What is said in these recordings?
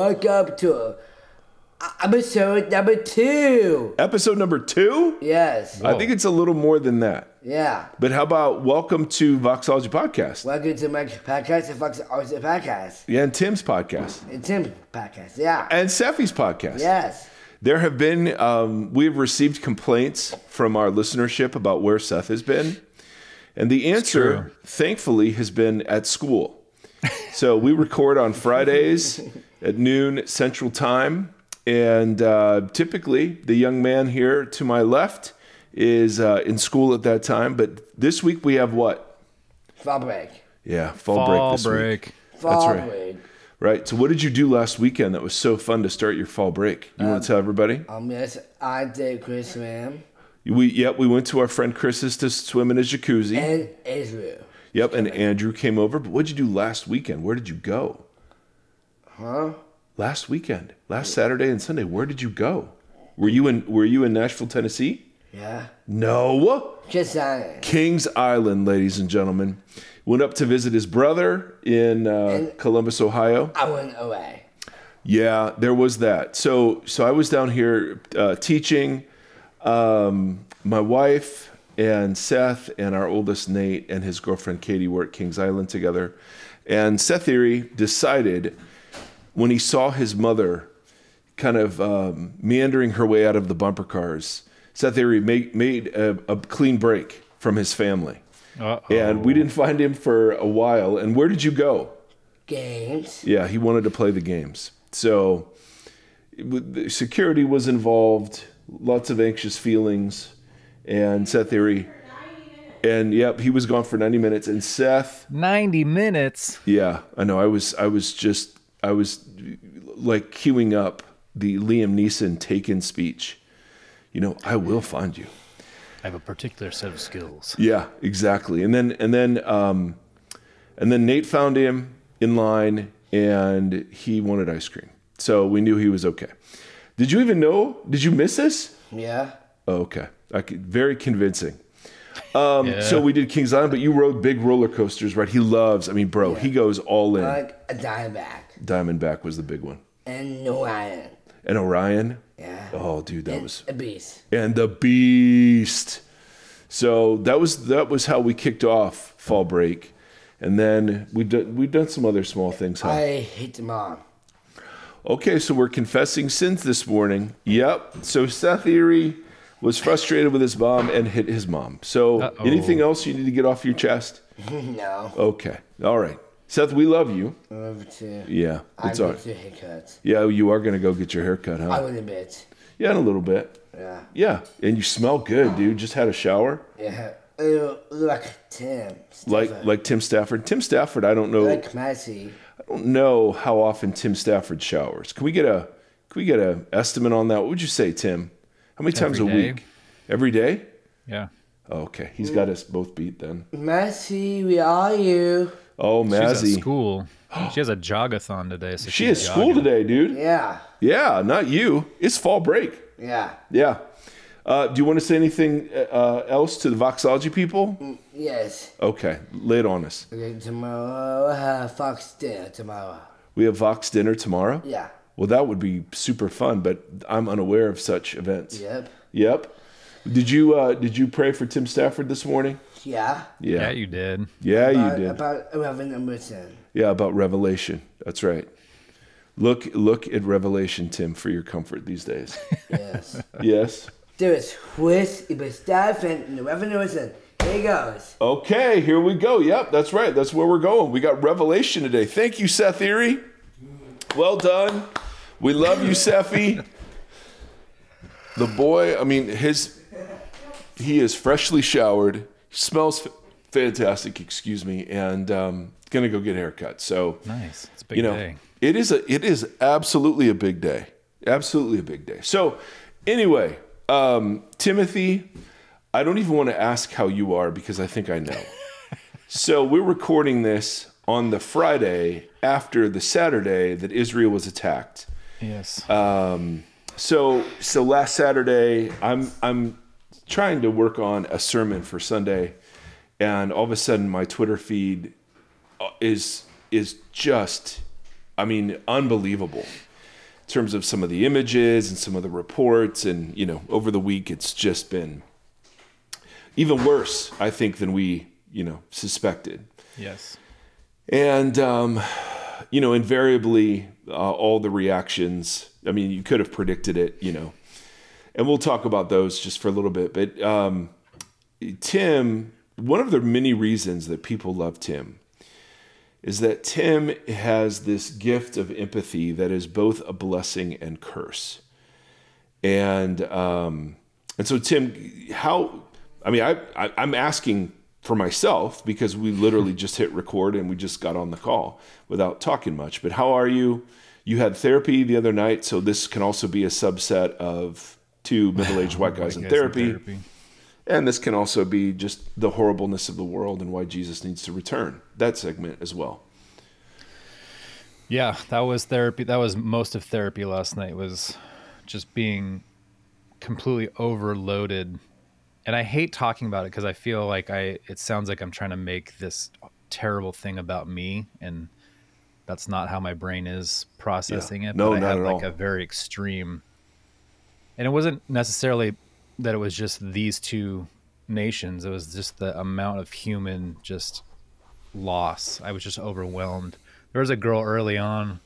Hello, welcome to episode number two. Episode number two? Yes. I think it's a little more than that. Yeah. But how about welcome to Voxology Podcast? Welcome to my podcast, the Arts Podcast. Yeah, and Tim's podcast. And Tim's podcast. Yeah. And Seffi's podcast. Yes. There have been, um, we've received complaints from our listenership about where Seth has been. And the answer, thankfully, has been at school. so we record on Fridays at noon Central Time. And uh, typically, the young man here to my left is uh, in school at that time. But this week we have what? Fall break. Yeah, fall, Fall break this break. week. Fall right. break. Right. So, what did you do last weekend that was so fun to start your fall break? You want to tell everybody? Um, yes, I did Chris Ram We yep, we went to our friend Chris's to swim in his jacuzzi. and Israel. Yep, and Andrew came over. But what did you do last weekend? Where did you go? Huh? Last weekend, last Saturday and Sunday. Where did you go? Were you in Were you in Nashville, Tennessee? Yeah. No. Just saying. Kings Island, ladies and gentlemen. Went up to visit his brother in uh, Columbus, Ohio. I went away. Yeah, there was that. So so I was down here uh, teaching. Um, my wife and Seth and our oldest Nate and his girlfriend Katie were at Kings Island together, and Seth Erre decided when he saw his mother kind of um, meandering her way out of the bumper cars, Seth Erre made made a, a clean break from his family, Uh-oh. and we didn't find him for a while. And where did you go? Games. Yeah, he wanted to play the games. So it the security was involved, lots of anxious feelings, and Seth Theory. And yep, he was gone for 90 minutes. And Seth, 90 minutes. yeah, I know. I was, I was just, I was like queuing up the Liam Neeson Taken speech. You know, I will find you. I have a particular set of skills. Yeah, exactly. And then and then um, and then Nate found him in line, and he wanted ice cream. So we knew he was okay. Did you even know? Did you miss this? Yeah. Oh, okay, I could, very convincing. Um, Yeah. So we did Kings Island, but you rode big roller coasters, right? He loves. I mean, bro, he goes all in. Like a diamondback. Diamondback was the big one, And Orion. and Orion. Yeah. Oh, dude, that and was a beast. and the beast. So that was that was how we kicked off fall break, and then we done we done some other small things. Huh? I hate the mom. Okay, so we're confessing sins this morning. Yep. So Seth Erre was frustrated with his mom and hit his mom. So Uh-oh. anything else you need to get off your chest? no. Okay. All right. Seth, we love you. I love to. Yeah, I it's all go right. to haircuts. Yeah, you are gonna go get your hair cut, huh? I huh? would admit. Yeah, in a little bit. Yeah. Yeah, and you smell good, dude. Just had a shower. Yeah. Uh, like Tim. Like like Tim Stafford. Tim Stafford, I don't know. Like Massey. I don't know how often Tim Stafford showers. Can we get a can we get a estimate on that? What would you say, Tim? How many times Every a day. week? Every day? Yeah. Oh, okay, he's got us both beat then. Massey, where are you? Oh, She's at Mazzy, school. She has a jogathon today. So she has is school today, dude. Yeah. Yeah, not you. It's fall break. Yeah. Yeah. Uh, do you want to say anything uh, else to the Voxology people? Yes. Okay, lay it on us. Okay, tomorrow I have Fox dinner tomorrow. We have Vox dinner tomorrow. Yeah. Well, that would be super fun, but I'm unaware of such events. Yep. Yep. Did you uh, did you pray for Tim Stafford this morning? Yeah. Yeah, Yeah. you did. Yeah, you About, did. about 11 number 10. Yeah, about Revelation. That's right. Look look at Revelation, Tim, for your comfort these days. Yes. yes. there is Chris, Ibastaf, and 11 number 10. Here he goes. Okay, here we go. Yep, that's right. That's where we're going. We got Revelation today. Thank you, Seth Erre. Well done. We love you, Sephi. The boy, I mean, his he is freshly showered. Smells f- fantastic, excuse me, and um, gonna go get a haircut. So Nice. It's a big you know, day. it is a it is absolutely a big day. Absolutely a big day. So anyway, um, Timothy, I don't even want to ask how you are because I think I know. so we're recording this on the Friday after the Saturday that Israel was attacked. Yes. Um, so so last Saturday, I'm I'm trying to work on a sermon for Sunday, and all of a sudden my Twitter feed uh, is is just I mean, unbelievable in terms of some of the images and some of the reports. And, you know, over the week, it's just been even worse, I think, than we, you know, suspected. Yes. And, um, you know, invariably, uh, all the reactions, I mean, you could have predicted it, you know, and we'll talk about those just for a little bit. But um, Tim, one of the many reasons that people love Tim is that Tim has this gift of empathy that is both a blessing and curse. And um, and so Tim, how? I mean, I, I I'm asking for myself because we literally just hit record and we just got on the call without talking much. But how are you? You had therapy the other night, so this can also be a subset of two middle-aged white guys in guys therapy. And this can also be just the horribleness of the world and why Jesus needs to return. That segment as well. Yeah, that was therapy. That was most of therapy last night was just being completely overloaded. And I hate talking about it because I feel like I it sounds like I'm trying to make this terrible thing about me and that's not how my brain is processing Yeah. it. No, but I not had at like all. a very extreme and it wasn't necessarily that it was just these two nations. It was just the amount of human just loss. I was just overwhelmed. There was a girl early on.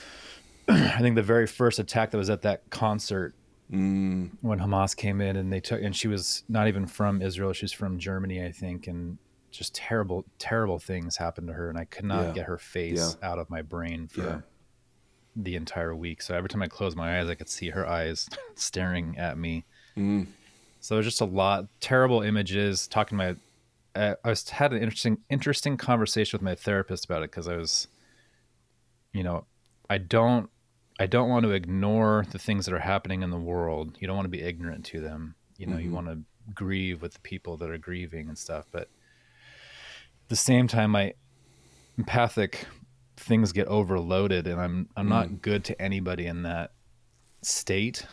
I think the very first attack that was at that concert Mm, when Hamas came in and they took and she was not even from Israel. She's from Germany, I think, and just terrible, terrible things happened to her, and I could not Yeah. get her face out of my brain for Yeah. The entire week. So every time I closed my eyes, I could see her eyes staring at me. mm, So there's just a lot terrible images. Talking to my, uh, I was had an interesting interesting conversation with my therapist about it because I was, you know, I don't I don't want to ignore the things that are happening in the world. You don't want to be ignorant to them. You know, you want to grieve with the people that are grieving and stuff. But at the same time, my empathic things get overloaded, and I'm I'm not good to anybody in that state.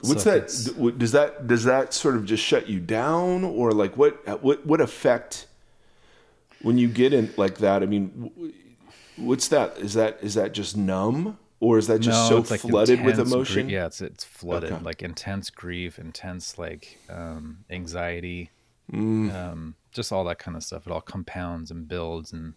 What's So that? it's- d- what- Does that does that sort of just shut you down, or like what what what effect when you get in like that? I mean, what's that? Is that is that just numb, or is that just so like flooded with emotion? grie- yeah, it's it's flooded Okay. like intense grief, intense like um, anxiety, Mm. um, just all that kind of stuff. It all compounds and builds, and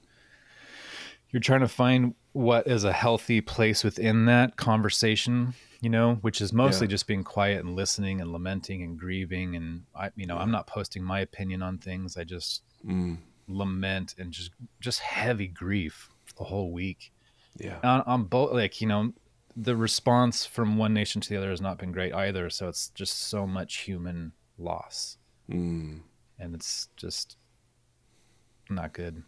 you're trying to find what is a healthy place within that conversation. You know, which is mostly Yeah. just being quiet and listening and lamenting and grieving. And I, you know, I'm not posting my opinion on things. I just Mm, lament and just just heavy grief the whole week yeah, on, on both like you know the response from one nation to the other has not been great either so it's just so much human loss mm, and it's just not good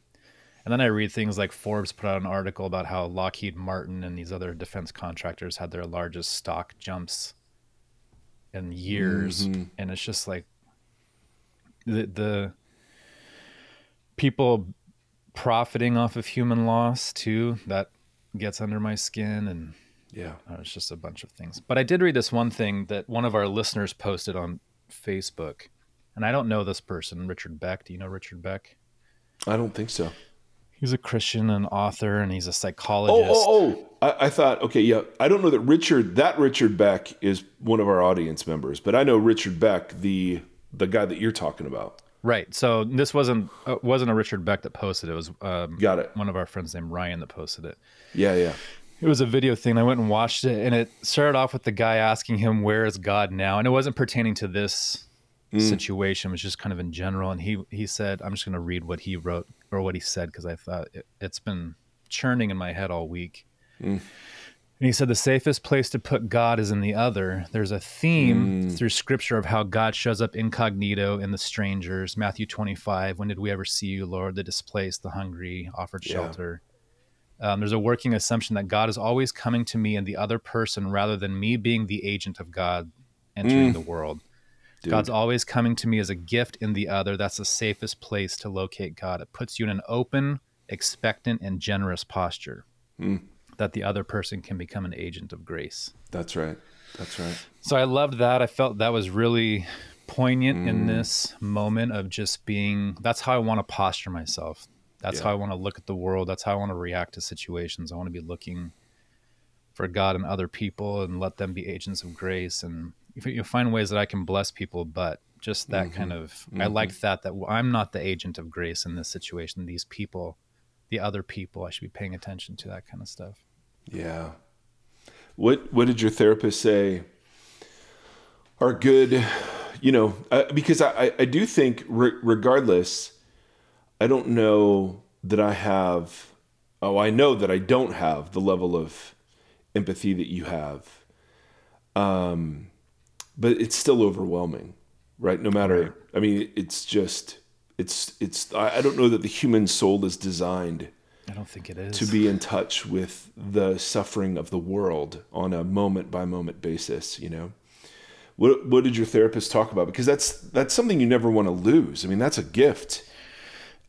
and then i read things like forbes put out an article about how lockheed martin and these other defense contractors had their largest stock jumps in years Mhm. and it's just like the the people profiting off of human loss too that gets under my skin and yeah. uh, it's just a bunch of things but i did read this one thing that one of our listeners posted on facebook and i don't know this person richard beck do you know richard beck I don't think so. He's a christian and author and he's a Oh, psychologist oh, oh! I, I thought, okay, yeah. I don't know that Richard, that Richard Beck is one of our audience members, but I know Richard Beck, the the guy that you're talking about. right so this wasn't uh, wasn't a richard beck that posted it, it was um, Got it? one of our friends named ryan that posted it Yeah, yeah. It was a video thing. I went and watched it, and it started off with the guy asking him, "Where is God now?" And it wasn't pertaining to this Mm. situation; it was just kind of in general. And he he said, "I'm just going to read what he wrote or what he said because I thought it, it's been churning in my head all week." Mm. And he said, "The safest place to put God is in the other." There's a theme mm. through Scripture of how God shows up incognito in the strangers. Matthew 25. When did we ever see you, Lord? The displaced, the hungry, offered Yeah. shelter. Um, there's a working assumption that God is always coming to me and the other person rather than me being the agent of God entering the world. Dude. God's always coming to me as a gift in the other. That's the safest place to locate God. It puts you in an open, expectant, and generous posture that the other person can become an agent of grace. That's right. That's right. So I loved that. I felt that was really poignant Mm. in this moment of just being that's how I want to posture myself That's Yeah. how I want to look at the world. That's how I want to react to situations. I want to be looking for God and other people and let them be agents of grace. And you find ways that I can bless people, but just that Mm-hmm. kind of, I like that, that I'm not the agent of grace in this situation. These people, the other people, I should be paying attention to that kind of stuff. Yeah. What What did your therapist say? Are good, you know, uh, because I I- I do think re- regardless, I don't know that I have. Oh, I know that I don't have the level of empathy that you have. Um, but it's still overwhelming, right? No matter. I mean, it's just. It's it's. I don't know that the human soul is designed I don't think it is. to be in touch with the suffering of the world on a moment by moment basis you know what what did your therapist talk about because that's that's something you never want to lose i mean that's a gift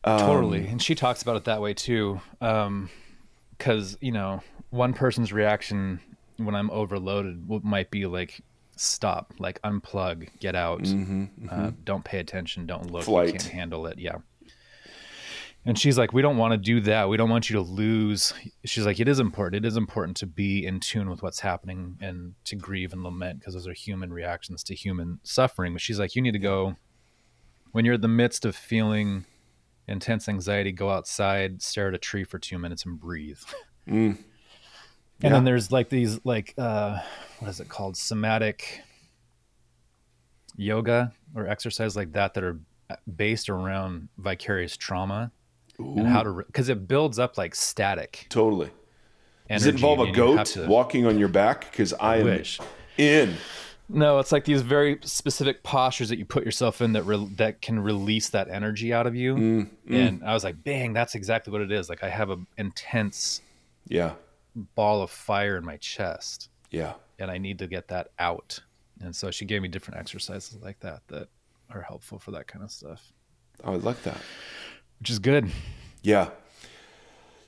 totally and she talks about it that way too um because you know one person's reaction when i'm overloaded might be like stop like unplug get out Uh, don't pay attention don't look Flight. you can't handle it yeah and she's like we don't want to do that we don't want you to lose she's like it is important it is important to be in tune with what's happening and to grieve and lament because those are human reactions to human suffering but she's like you need to go when you're in the midst of feeling intense anxiety, go outside, stare at a tree for two minutes and breathe. Mm. And then there's like these like uh what is it called? Somatic yoga or exercise like that that are based around vicarious trauma and how to because it builds up like static. totally does it involve a and you have goat to- walking on your back because i am wish. in No, it's like these very specific postures that you put yourself in that re- that can release that energy out of you. Mm, And I was like, "Bang, that's exactly what it is." Like I have a intense yeah ball of fire in my chest yeah and I need to get that out. And so she gave me different exercises like that that are helpful for that kind of stuff, oh, i like that which is good. Yeah.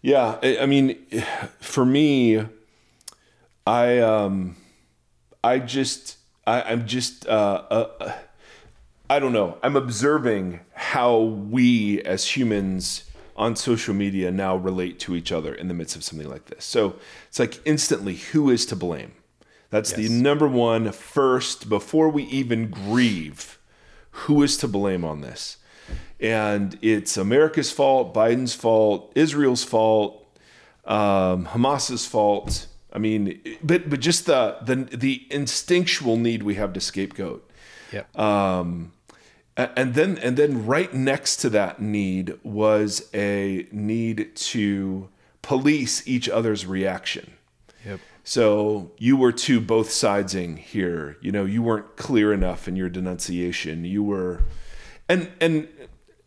Yeah. I, I mean, for me, I, um, I just, I, I'm just, uh, uh, I don't know. I'm observing how we as humans on social media now relate to each other in the midst of something like this. So it's like instantly, who is to blame? That's the number one first before we even grieve. Who is to blame on this? And it's America's fault, Biden's fault, Israel's fault, um, Hamas's fault. I mean, but but just the the the instinctual need we have to scapegoat. Yeah. A- and then and then right next to that need was a need to police each other's reaction. yep. So you were to both sidesing here. You know, you weren't clear enough in your denunciation. You were, and and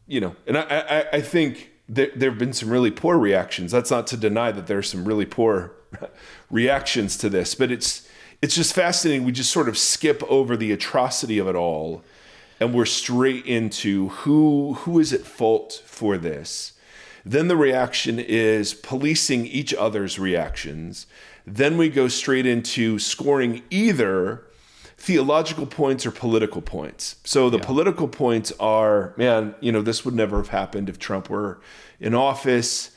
you know, and I I, I think there there have been some really poor reactions. That's not to deny that there's some really poor reactions to this, but it's it's just fascinating. We just sort of skip over the atrocity of it all, and we're straight into who who is at fault for this. Then the reaction is policing each other's reactions. Then we go straight into scoring either theological points or political points. So the political points are, man, you know, this would never have happened if Trump were in office,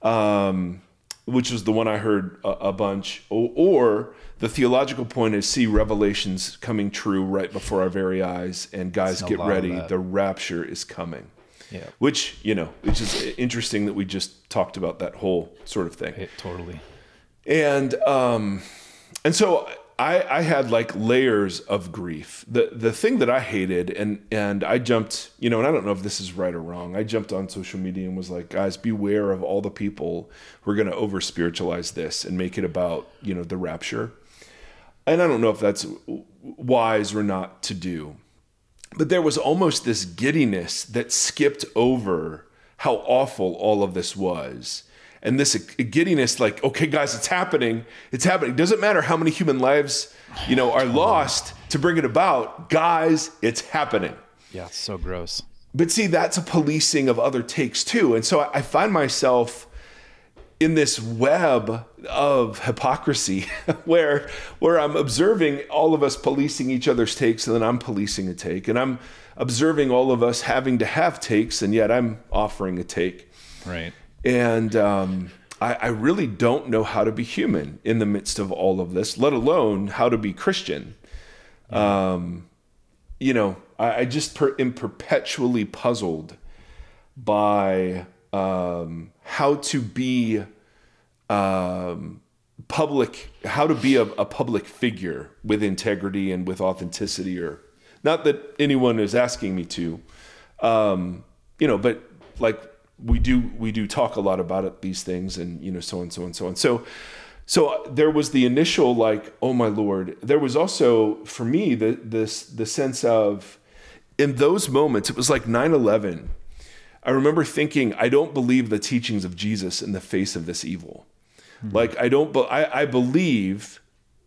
um, which was the one I heard a, a bunch. Or, or the theological point is see revelations coming true right before our very eyes, and guys, get ready the rapture is coming. Yeah. Which you know, which is interesting that we just talked about that whole sort of thing It, totally. and um and so i i had like layers of grief the the thing that i hated and and i jumped you know and i don't know if this is right or wrong i jumped on social media and was like guys beware of all the people who are going to over spiritualize this and make it about you know the rapture and i don't know if that's wise or not to do but there was almost this giddiness that skipped over how awful all of this was. And this giddiness, like, okay, guys, it's happening. It's happening. It Doesn't matter how many human lives, you know, are lost to bring it about. Guys, it's happening. Yeah, it's so gross. But see, that's a policing of other takes too. And so I I find myself in this web of hypocrisy where where I'm observing all of us policing each other's takes and then I'm policing a take and I'm observing all of us having to have takes and yet I'm offering a take. Right. And um, I, I really don't know how to be human in the midst of all of this, let alone how to be Christian. Um, you know, I, I just per, am perpetually puzzled by um, how to be um, public, how to be a, a public figure with integrity and with authenticity, or not that anyone is asking me to, um, you know, but like we do, we do talk a lot about it, these things, and you know, so on, and so on, and so on. So, so there was the initial like, oh my lord. There was also for me the this the sense of in those moments, it was like 9-11 I remember thinking, I don't believe the teachings of Jesus in the face of this evil. Mm-hmm. Like, I don't, be, I, I believe,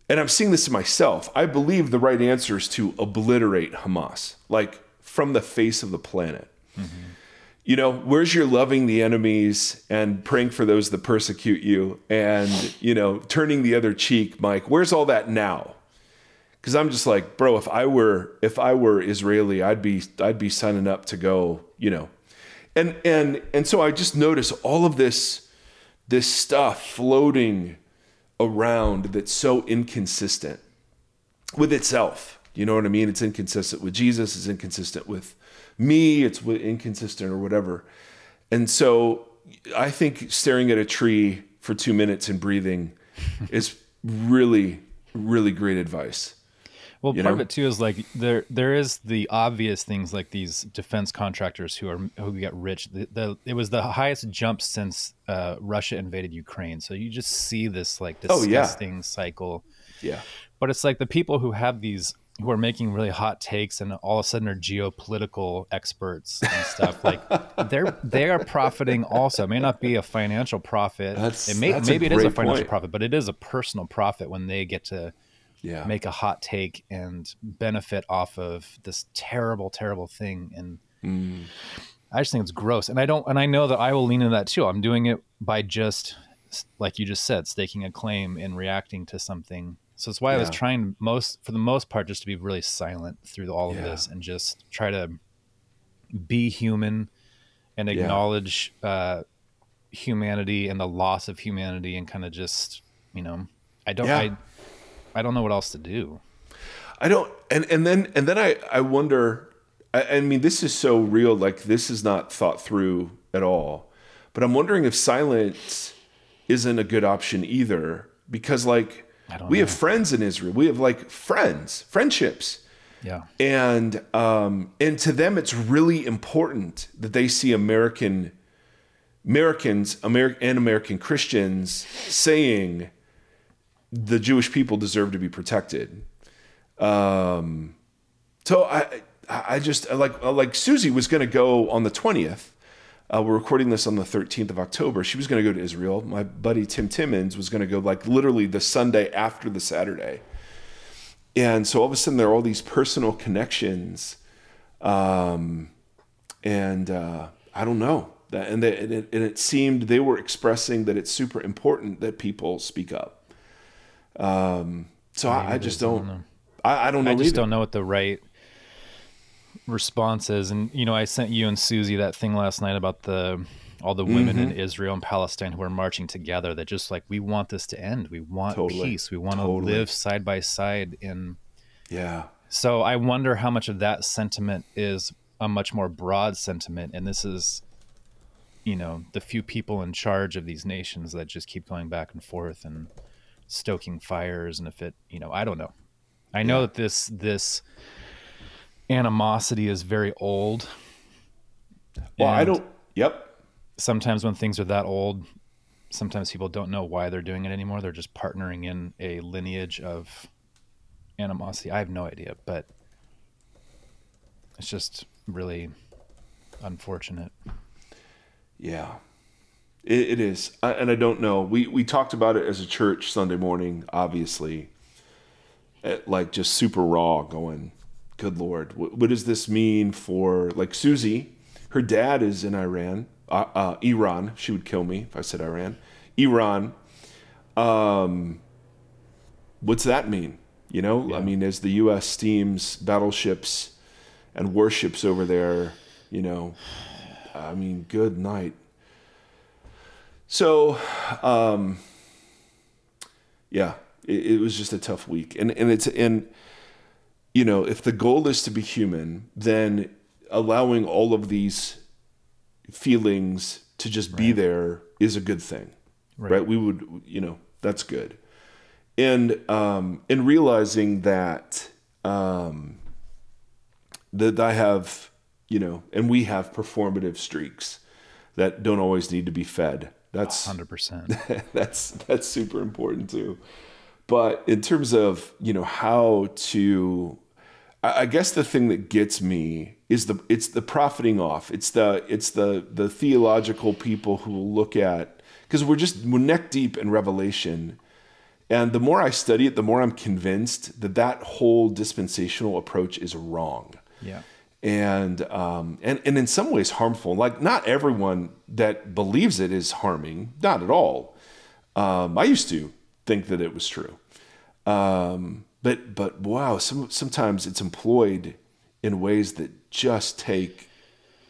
and I'm seeing this in myself, I believe the right answer is to obliterate Hamas, like from the face of the planet. Mm-hmm. You know, where's your loving the enemies and praying for those that persecute you and, you know, turning the other cheek, Mike? Where's all that now? Cause I'm just like, bro, if I were if I were Israeli, I'd be I'd be signing up to go, you know, and and and so I just notice all of this this stuff floating around that's so inconsistent with itself. You know what I mean? It's inconsistent with Jesus. It's inconsistent with me. It's inconsistent or whatever. And so I think staring at a tree for two minutes and breathing is really, really great advice. Well, part know? of it too is like there there is the obvious things like these defense contractors who are who get rich. The, the it was the highest jump since uh, Russia invaded Ukraine. So you just see this like disgusting oh, yeah. cycle. Yeah. But it's like the people who have these who are making really hot takes and all of a sudden are geopolitical experts and stuff like they're they are profiting also it may not be a financial profit that's, it may maybe it is a financial point. profit but it is a personal profit when they get to yeah. make a hot take and benefit off of this terrible, terrible thing. And mm. I just think it's gross. And I don't, and I know that I will lean into that too. I'm doing it by just, like you just said, staking a claim and reacting to something. So it's why yeah. I was trying most, for the most part, just to be really silent through all of yeah. this and just try to be human and acknowledge yeah. uh, humanity and the loss of humanity and kind of just, you know, I don't, I, I don't know what else to do. I don't, and and then and then I I wonder. I, I mean, this is so real. Like this is not thought through at all. But I'm wondering if silence isn't a good option either, because like we know. have friends in Israel. We have like friends, friendships. Yeah. And um, and to them, it's really important that they see American Americans, American and American Christians saying the Jewish people deserve to be protected. Um, so I, I just like like Susie was going to go on the twentieth. Uh, we're recording this on the 13th of October. She was going to go to Israel. My buddy Tim Timmons was going to go like literally the Sunday after the Saturday. And so all of a sudden there are all these personal connections. Um, and uh, I don't know. That, and, they, and, it, and it seemed they were expressing that it's super important that people speak up. Um, so I, I, just don't. don't I, I, don't know. I just either. don't know what the right response is. And you know, I sent you and Susie that thing last night about the all the women mm-hmm. in Israel and Palestine who are marching together. That just like we want this to end. We want totally. peace. We want totally. to live side by side in. Yeah. So I wonder how much of that sentiment is a much more broad sentiment, and this is you know the few people in charge of these nations that just keep going back and forth and stoking fires and if it you know i don't know. I know yeah. that this this animosity is very old. Well i don't yep. sometimes when things are that old sometimes people don't know why they're doing it anymore. They're just partnering in a lineage of animosity. I have no idea but it's just really unfortunate. Yeah it, it is, and I don't know. We we talked about it as a church Sunday morning, obviously, at, like just super raw, going, "Good Lord, what, what, does this mean for like Susie? Her dad is in Iran, uh, uh, Iran. She would kill me if I said Iran. Iran. Um, what's that mean? You know, I mean, as the U.S. steams battleships and warships over there, you know, I mean, good night. So, um, yeah, it, it was just a tough week, and and it's and you know, if the goal is to be human, then allowing all of these feelings to just be there is a good thing, right. We would, you know, that's good, and um, and realizing that um, that I have, you know, and we have performative streaks that don't always need to be fed. That's Hundred percent. that's that's super important too. But in terms of you know how to, I I guess the thing that gets me is the it's the profiting off. It's the it's the the theological people who look at because we're just we're neck deep in Revelation, and the more I study it, the more I'm convinced that that whole dispensational approach is wrong Yeah. And um, and and in some ways harmful. Like not everyone that believes it is harming, not at all. Um, I used to think that it was true, um, but but wow, some sometimes it's employed in ways that just take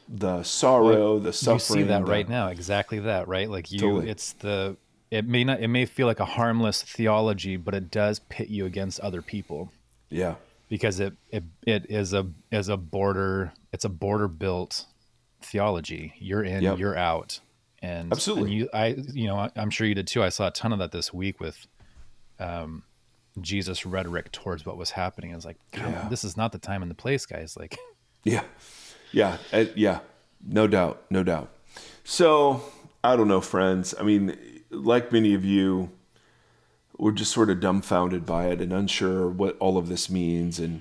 the sorrow, the suffering. You see that the- right now, exactly that, right? Like you, Totally. it's the. It may not. It may feel like a harmless theology, but it does pit you against other people Yeah, because it it, it is a is a border. It's a border built theology. You're in, Yep. you're out, and Absolutely. And you, I, you know, I- I'm sure you did too. I saw a ton of that this week with, um, Jesus rhetoric towards what was happening. I was like, God, Yeah. this is not the time and the place, guys. Like, Yeah, yeah, uh, yeah. No doubt, no doubt. So I don't know, friends. I mean, like many of you, we're just sort of dumbfounded by it and unsure what all of this means. And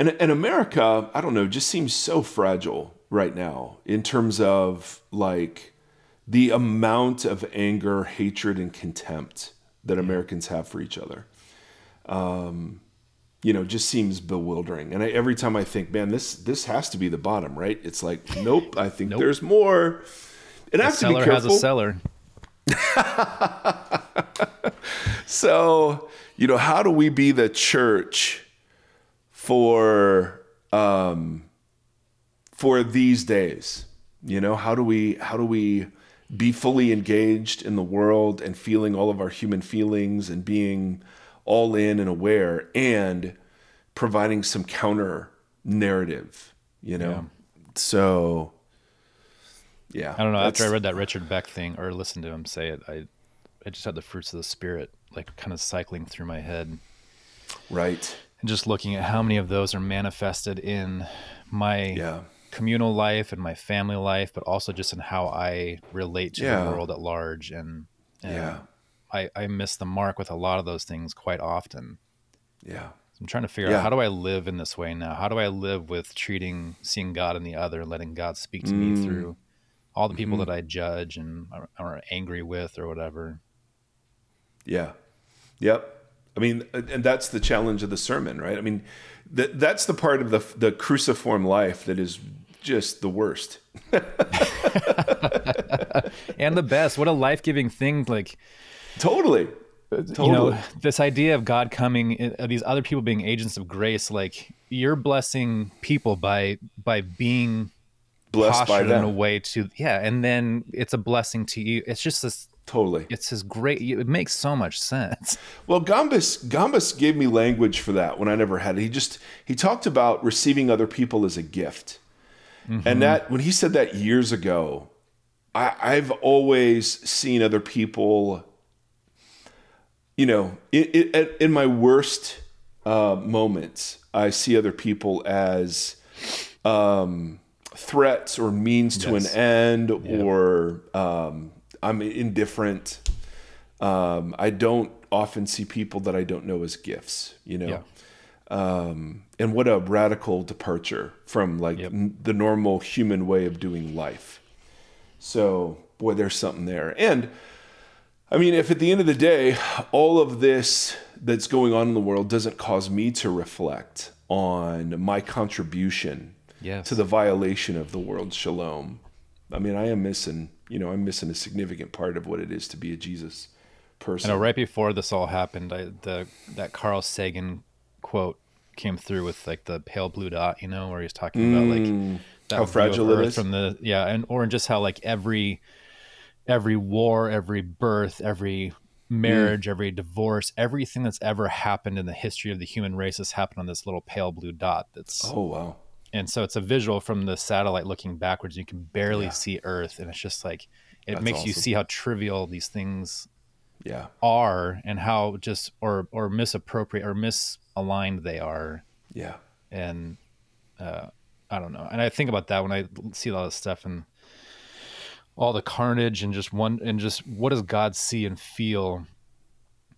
and and America, I don't know, just seems so fragile right now in terms of like the amount of anger, hatred, and contempt that Americans have for each other um, you know, just seems bewildering. And I, every time I think, man, this this has to be the bottom, right? It's like, nope. I think Nope. there's more. And I have to be cellar has a cellar. So, you know, how do we be the church for um, for these days? You know, how do we how do we be fully engaged in the world and feeling all of our human feelings and being all in and aware and providing some counter narrative, you know? So yeah. I don't know. After I read that Richard Beck thing or listened to him say it, I I just had the fruits of the spirit like kind of cycling through my head right. and just looking at how many of those are manifested in my Yeah. communal life and my family life, but also just in how I relate to Yeah. the world at large. And, and Yeah. I, I miss the mark with a lot of those things quite often. Yeah. I'm trying to figure Yeah. out how do I live in this way now? How do I live with treating, seeing God in the other, and letting God speak to Mm. me through all the people Mm-hmm. that I judge and are, are angry with or whatever? Yeah. Yep. I mean, and that's the challenge of the sermon, right? I mean, that that's the part of the the cruciform life that is just the worst. And the best. What a life giving thing! Like Totally. you Totally. know, this idea of God coming, uh, these other people being agents of grace. Like you're blessing people by by being Blessed by postured in a way to yeah, and then it's a blessing to you. It's just this. Totally. It's this great. It makes so much sense. Well, Gambus Gambus gave me language for that when I never had it. He just he talked about receiving other people as a gift, and that when he said that years ago, I, I've always seen other people. You know, in, in, in my worst uh, moments, I see other people as um, threats or means to Yes. an end, or um, I'm indifferent. Um, I don't often see people that I don't know as gifts, you know. Yeah. Um, and what a radical departure from like Yep. n- the normal human way of doing life. So, boy, there's something there. And I mean, if at the end of the day, all of this that's going on in the world doesn't cause me to reflect on my contribution Yes. to the violation of the world's shalom, I mean, I am missing, you know, I'm missing a significant part of what it is to be a Jesus I person. know right before this all happened, I, the that Carl Sagan quote came through with like the pale blue dot, you know, where he's talking about like that Mm. how fragile it is. from the yeah, and or just how like every every war, every birth, every marriage, Mm. every divorce, everything that's ever happened in the history of the human race has happened on this little pale blue dot. That's Oh wow. And so it's a visual from the satellite looking backwards. You can barely Yeah. see Earth, and it's just like it That's makes you see how trivial these things Yeah. are and how just or or misappropriate or misaligned they are Yeah. and uh i don't know and i think about that when i see a lot of stuff and all the carnage and just one and just what does god see and feel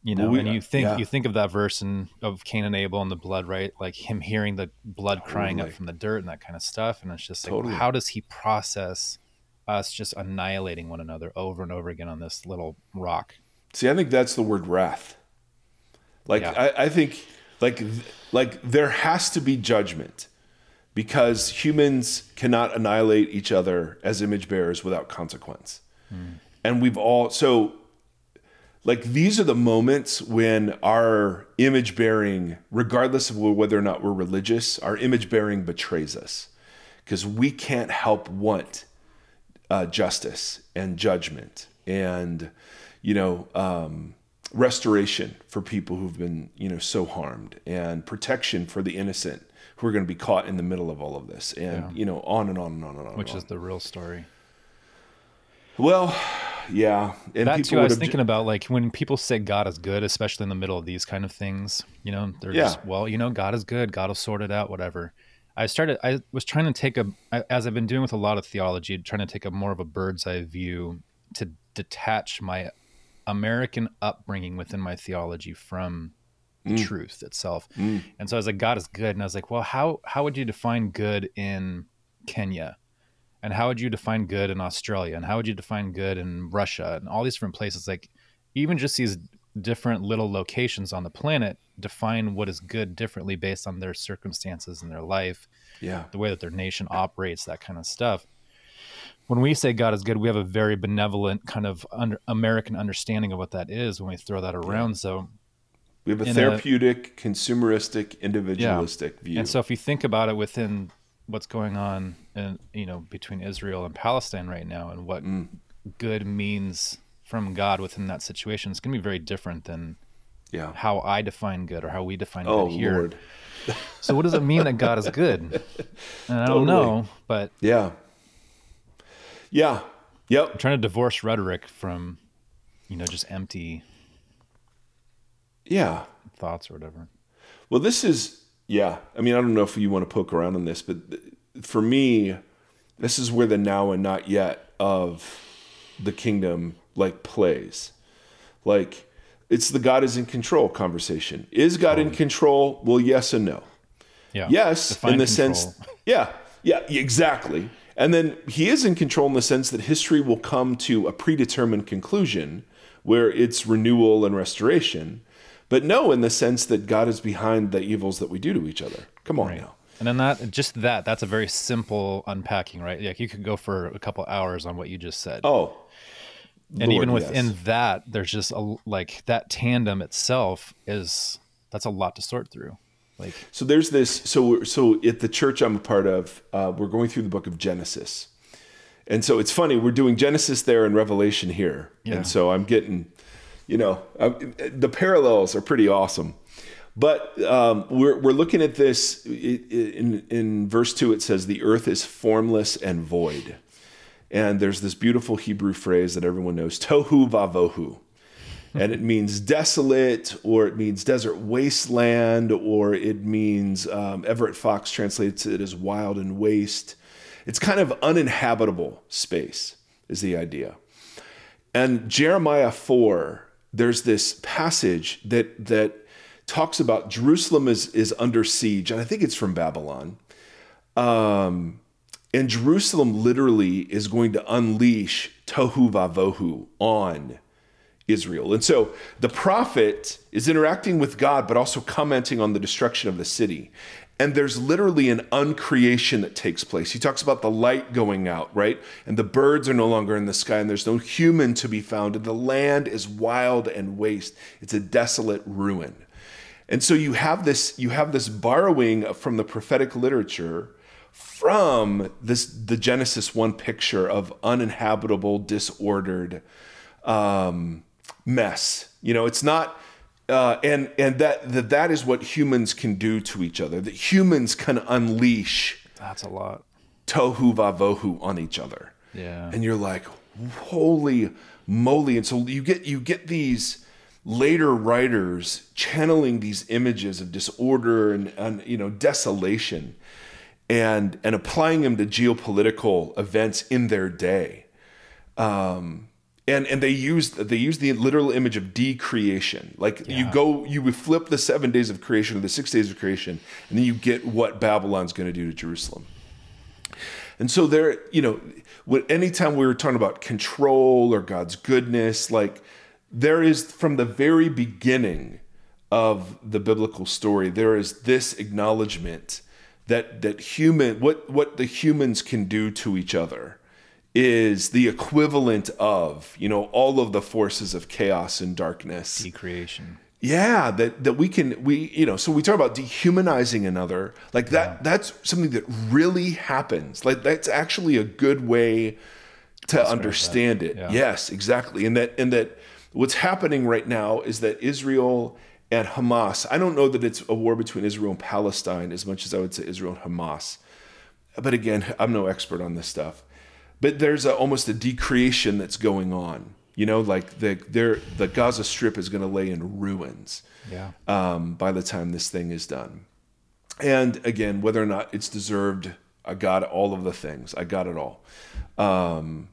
you know Well, we- and you uh, think yeah. you think of that verse and of cain and abel and the blood right like him hearing the blood crying up from the dirt and that kind of stuff and it's just like Totally. how does he process us just annihilating one another over and over again on this little rock See, I think that's the word wrath. Like Yeah. I, I think like like there has to be judgment because humans cannot annihilate each other as image bearers without consequence. Hmm. And we've all so like these are the moments when our image bearing, regardless of whether or not we're religious, our image bearing betrays us. Because we can't help want uh, justice and judgment and you know um, restoration for people who've been you know so harmed and protection for the innocent who are going to be caught in the middle of all of this and you know on and on and on and on which and is the real story. Well yeah and that too i was obje- thinking about like when people say god is good especially in the middle of these kind of things you know they're Yeah. just well you know god is good god will sort it out whatever i started i was trying to take a as i've been doing with a lot of theology trying to take a more of a bird's eye view to detach my american upbringing within my theology from Mm. truth itself and so i was like god is good and i was like well how how would you define good in kenya and how would you define good in Australia? And how would you define good in Russia? And all these different places like even just these different little locations on the planet define what is good differently based on their circumstances in their life yeah. the way that their nation operates that kind of stuff. When we say God is good we have a very benevolent kind of under, American understanding of what that is when we throw that around. So we have a in a- therapeutic consumeristic individualistic view. And so if you think about it within what's going on in you know between Israel and Palestine right now and what Mm. good means from God within that situation, it's gonna be very different than yeah how I define good or how we define oh good here. lord So what does it mean that God is good? And I don't know, but yeah yeah yep I'm trying to divorce rhetoric from you know just empty yeah thoughts or whatever. Well, this is, yeah. I mean, I don't know if you want to poke around on this, but for me, this is where the now and not yet of the kingdom like plays. Like, it's the God is in control conversation. Is God in control? Well, yes and no. Yeah. Yes, in the control. sense, yeah, yeah, exactly. And then he is in control in the sense that history will come to a predetermined conclusion where it's renewal and restoration. But no, in the sense that God is behind the evils that we do to each other. Come on now. And then that just that that's a very simple unpacking, right? Like you could go for a couple hours on what you just said. Oh, and Lord, even within yes. that there's just a like that tandem itself is that's a lot to sort through like So there's this. So so at the church I'm a part of, uh, we're going through the book of Genesis, and so it's funny we're doing Genesis there and Revelation here, Yeah. and so I'm getting, you know, i the parallels are pretty awesome. But um, we're we're looking at this in in verse two. It says the earth is formless and void, and there's this beautiful Hebrew phrase that everyone knows: tohu vavohu and it means desolate, or it means desert wasteland, or it means um, Everett Fox translates it as wild and waste. It's kind of uninhabitable space, is the idea. And Jeremiah 4, there's this passage that that talks about Jerusalem is, is under siege, and I think it's from Babylon. Um, and Jerusalem literally is going to unleash tohu vavohu on Israel. And so the prophet is interacting with God, but also commenting on the destruction of the city. and there's literally an uncreation that takes place. He talks about the light going out, right? And the birds are no longer in the sky, and there's no human to be found, and the land is wild and waste. It's a desolate ruin. And so you have this you have this borrowing from the prophetic literature from this the Genesis 1 picture of uninhabitable, disordered um, mess. You know, it's not uh, and and that, that that is what humans can do to each other. That humans can unleash That's a lot. tohu vavohu on each other. Yeah. And you're like, holy moly! And so you get you get these later writers channeling these images of disorder and, and you know desolation, and and applying them to geopolitical events in their day. Um, and and they use they use the literal image of decreation. Like you go, you would flip the seven days of creation or the six days of creation, and then you get what Babylon's going to do to Jerusalem. And so there, you know, anytime we were talking about control or God's goodness, like there is from the very beginning of the biblical story, there is this acknowledgement that that human what what the humans can do to each other is the equivalent of you know all of the forces of chaos and darkness. Decreation. yeah that that we can we you know so we talk about dehumanizing another like that that's something that really happens. Like that's actually a good way to understand it. Yeah. yes exactly. And that and that what's happening right now is that Israel and Hamas I don't know that it's a war between Israel and Palestine as much as I would say Israel and Hamas but again I'm no expert on this stuff but there's a, almost a decreation that's going on you know like the the Gaza strip is going to lay in ruins Yeah. um, by the time this thing is done. And again, whether or not it's deserved, I got all of the things. I got it all. Um,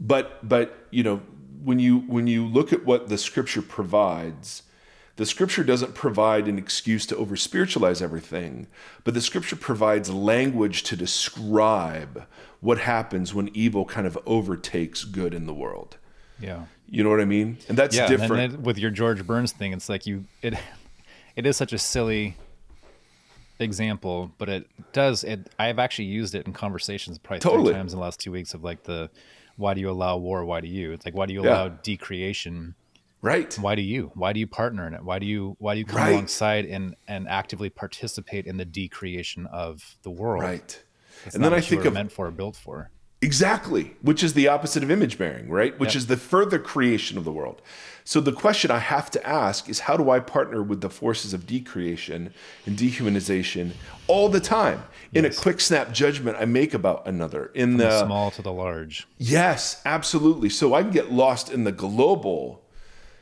but but you know when you when you look at what the scripture provides, the scripture doesn't provide an excuse to over spiritualize everything, but the scripture provides language to describe what happens when evil kind of overtakes good in the world. Yeah. You know what I mean? And that's yeah, different. And then with your George Burns thing, it's like you it it is such a silly example, but it does it I've actually used it in conversations probably Totally. three times in the last two weeks of like the why do you allow war? Why do you? It's like why do you Yeah. allow decreation? right. Why do you? Why do you partner in it? Why do you why do you come Right. alongside and and actively participate in the decreation of the world? Right. It's and then I think of meant for or built for. Exactly, which is the opposite of image bearing, right? Which Yep. is the further creation of the world. So the question I have to ask is how do I partner with the forces of decreation and dehumanization all the time in a quick snap judgment I make about another in The the small to the large. Yes, absolutely. So I can get lost in the global,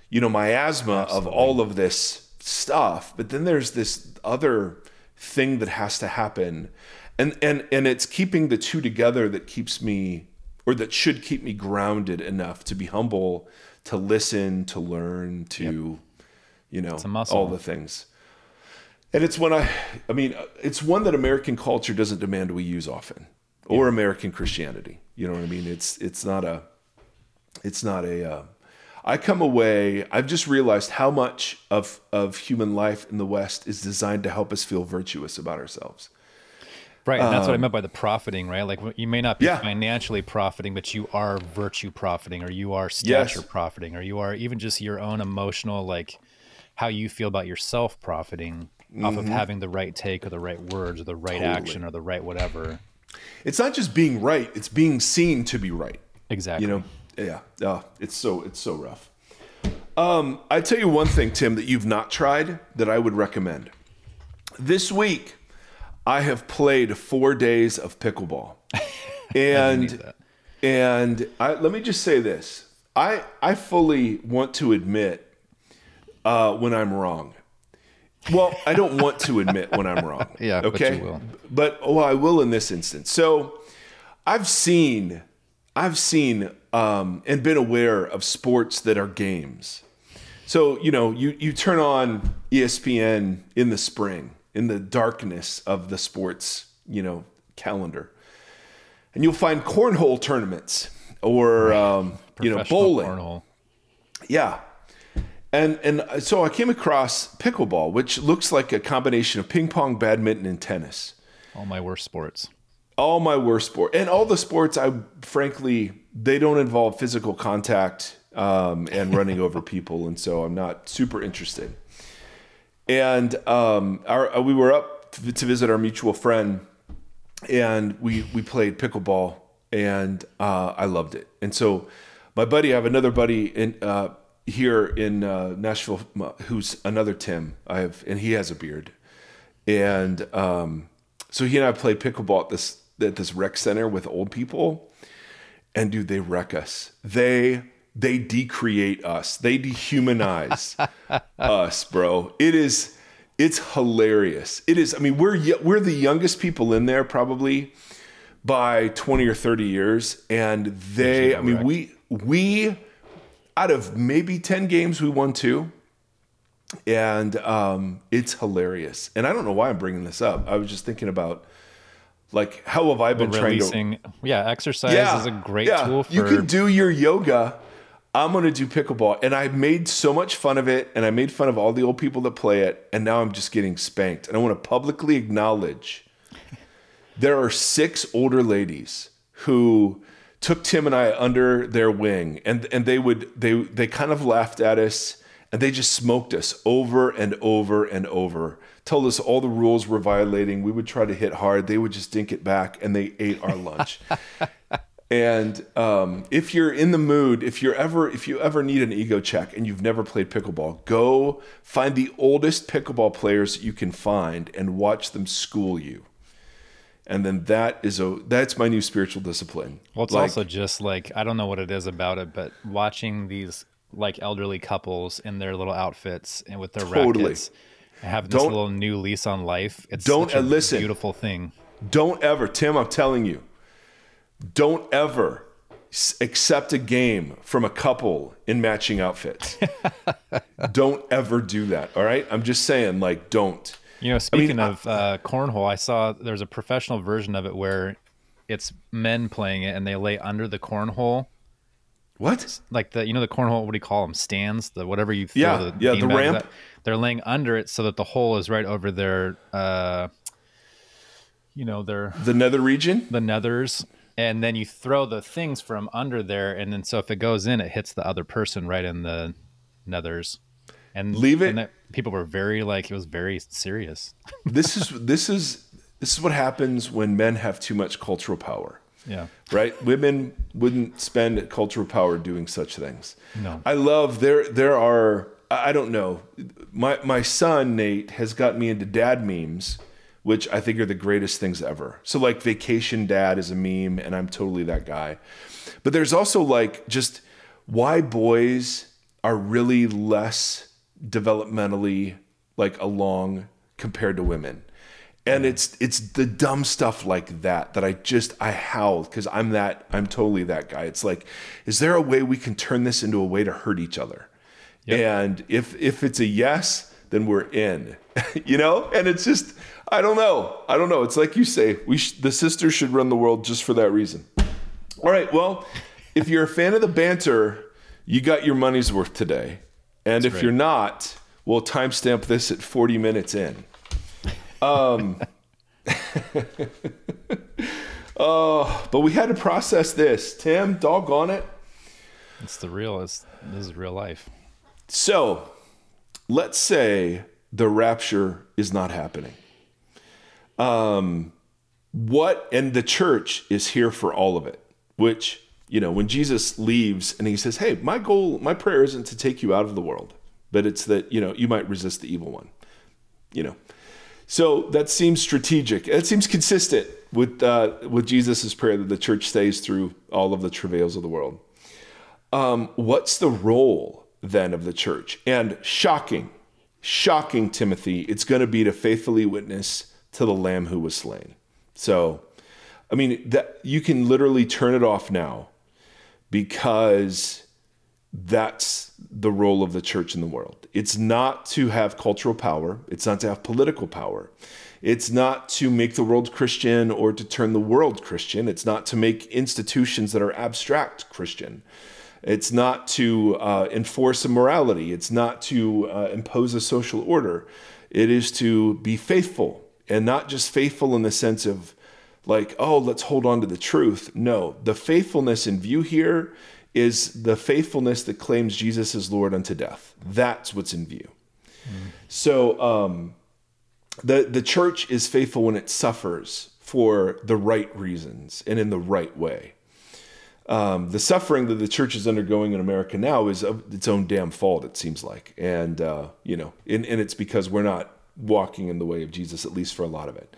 you know, miasma of all of this stuff, but then there's this other thing that has to happen. And and and it's keeping the two together that keeps me or that should keep me grounded enough to be humble, to listen, to learn, to you know, all the things. And it's one I I mean, it's one that American culture doesn't demand we use often or American Christianity. You know what I mean? It's it's not a it's not a uh, I come away I've just realized how much of of human life in the west is designed to help us feel virtuous about ourselves. Right, and that's what I meant by the profiting, right? Like you may not be Um, Yeah. financially profiting, but you are virtue profiting, or you are stature Yes. profiting, or you are even just your own emotional, like how you feel about yourself profiting off of having the right take or the right words or the right Mm-hmm. Totally. action or the right whatever. It's not just being right, it's being seen to be right. Exactly. You know, yeah, uh, it's so it's so rough. Um, I tell you one thing, Tim, that you've not tried that I would recommend. This week, I have played four days of pickleball, and and I, let me just say this: I I fully want to admit uh, when I'm wrong. Well, I don't want to admit when I'm wrong. Yeah, but okay. you will. But oh, I will in this instance. So, I've seen, I've seen, um, and been aware of sports that are games. So you know, you you turn on ESPN in the spring, in the darkness of the sports, you know, calendar, and you'll find cornhole tournaments or um, you know bowling. cornhole. Yeah. And and so I came across pickleball, which looks like a combination of ping pong, badminton, and tennis. All my worst sports. All my worst sport, and all the sports I frankly they don't involve physical contact um, and running over people, and so I'm not super interested. And um, our, we were up to, to visit our mutual friend, and we we played pickleball, and uh, I loved it. And so my buddy, I have another buddy in uh, here in uh, Nashville who's another Tim. I have, and he has a beard, and um, so he and I played pickleball at this at this rec center with old people, and dude, they wreck us. They they decreate us. They dehumanize us, bro. It is it's hilarious. It is. I mean, we're we're the youngest people in there probably by 20 or 30 years and they I mean, we we out of maybe 10 games we won two and um, it's hilarious and i don't know why i'm bringing this up i was just thinking about like how have i been trying to yeah exercise yeah, is a great yeah. tool for you can do your yoga i'm going to do pickleball and i made so much fun of it and i made fun of all the old people that play it and now i'm just getting spanked and i want to publicly acknowledge there are six older ladies who took Tim and I under their wing, and and they would they they kind of laughed at us, and they just smoked us over and over and over. Told us all the rules were violating. We would try to hit hard. They would just dink it back, and they ate our lunch. and um, if you're in the mood, if you're ever if you ever need an ego check and you've never played pickleball, go find the oldest pickleball players you can find and watch them school you and then that is a that's my new spiritual discipline. Well, it's like, also just like I don't know what it is about it, but watching these like elderly couples in their little outfits and with their totally. rackets have this don't, little new lease on life. It's don't such a listen. Beautiful thing. Don't ever, Tim. I'm telling you, don't ever accept a game from a couple in matching outfits. don't ever do that. All right. I'm just saying, like, don't. You know, speaking I mean, of uh, cornhole, I saw there's a professional version of it where it's men playing it and they lay under the cornhole. What? Like the you know the cornhole? What do you call them? Stands? The whatever you throw yeah the yeah the ramp. At, they're laying under it so that the hole is right over their uh, you know their the nether region, the nethers, and then you throw the things from under there, and then so if it goes in, it hits the other person right in the nethers and leave it. And that, people were very like it was very serious. this is this is this is what happens when men have too much cultural power. Yeah. Right? Women wouldn't spend cultural power doing such things. No. I love there there are I don't know. My my son Nate has got me into dad memes, which I think are the greatest things ever. So like vacation dad is a meme and I'm totally that guy. But there's also like just why boys are really less developmentally like along compared to women and mm-hmm. it's it's the dumb stuff like that that I just I howled because I'm that I'm totally that guy. It's like, is there a way we can turn this into a way to hurt each other? Yep. And if if it's a yes, then we're in, you know. And it's just I don't know, I don't know. It's like you say, we sh- the sisters should run the world just for that reason. All right, well, if you're a fan of the banter, you got your money's worth today. And That's if great. you're not, we'll timestamp this at 40 minutes in. Um, oh, but we had to process this. Tim, doggone it. It's the real. It's, this is real life. So, let's say the rapture is not happening. Um, what and the church is here for all of it, which you know, when Jesus leaves and he says, Hey, my goal, my prayer isn't to take you out of the world, but it's that, you know, you might resist the evil one, you know. So that seems strategic. It seems consistent with, uh, with Jesus's prayer that the church stays through all of the travails of the world. Um, what's the role then of the church? And shocking, shocking, Timothy, it's going to be to faithfully witness to the Lamb who was slain. So, I mean, that you can literally turn it off now because that's the role of the church in the world. It's not to have cultural power, it's not to have political power. It's not to make the world Christian or to turn the world Christian. It's not to make institutions that are abstract Christian. It's not to uh, enforce a morality. It's not to uh, impose a social order. It is to be faithful, and not just faithful in the sense of like, oh, let's hold on to the truth. No, the faithfulness in view here is the faithfulness that claims Jesus is Lord unto death. That's what's in view. Mm. So um, the the church is faithful when it suffers for the right reasons and in the right way. Um, the suffering that the church is undergoing in America now is of its own damn fault. It seems like, and uh, you know, and, and it's because we're not walking in the way of Jesus, at least for a lot of it.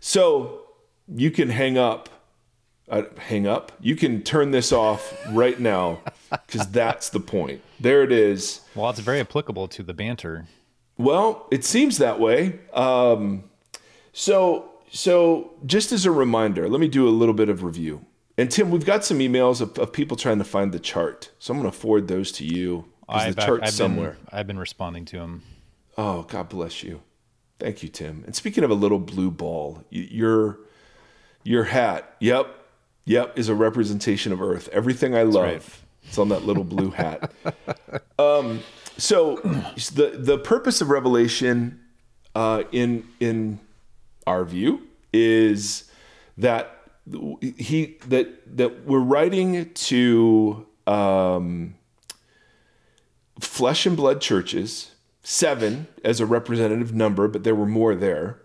So you can hang up uh, hang up. You can turn this off right now because that's the point. There it is. Well, it's very applicable to the banter. Well, it seems that way. Um, so, so just as a reminder, let me do a little bit of review. And Tim, we've got some emails of, of people trying to find the chart, so I'm going to forward those to you. The chart's I've somewhere. Been, I've been responding to them. Oh, God bless you. Thank you, Tim. And speaking of a little blue ball, your your hat. Yep, Yep, is a representation of Earth. Everything I love, right. it's on that little blue hat. Um, so the the purpose of Revelation, uh, in in our view, is that he that that we're writing to um, flesh and blood churches, seven as a representative number, but there were more there,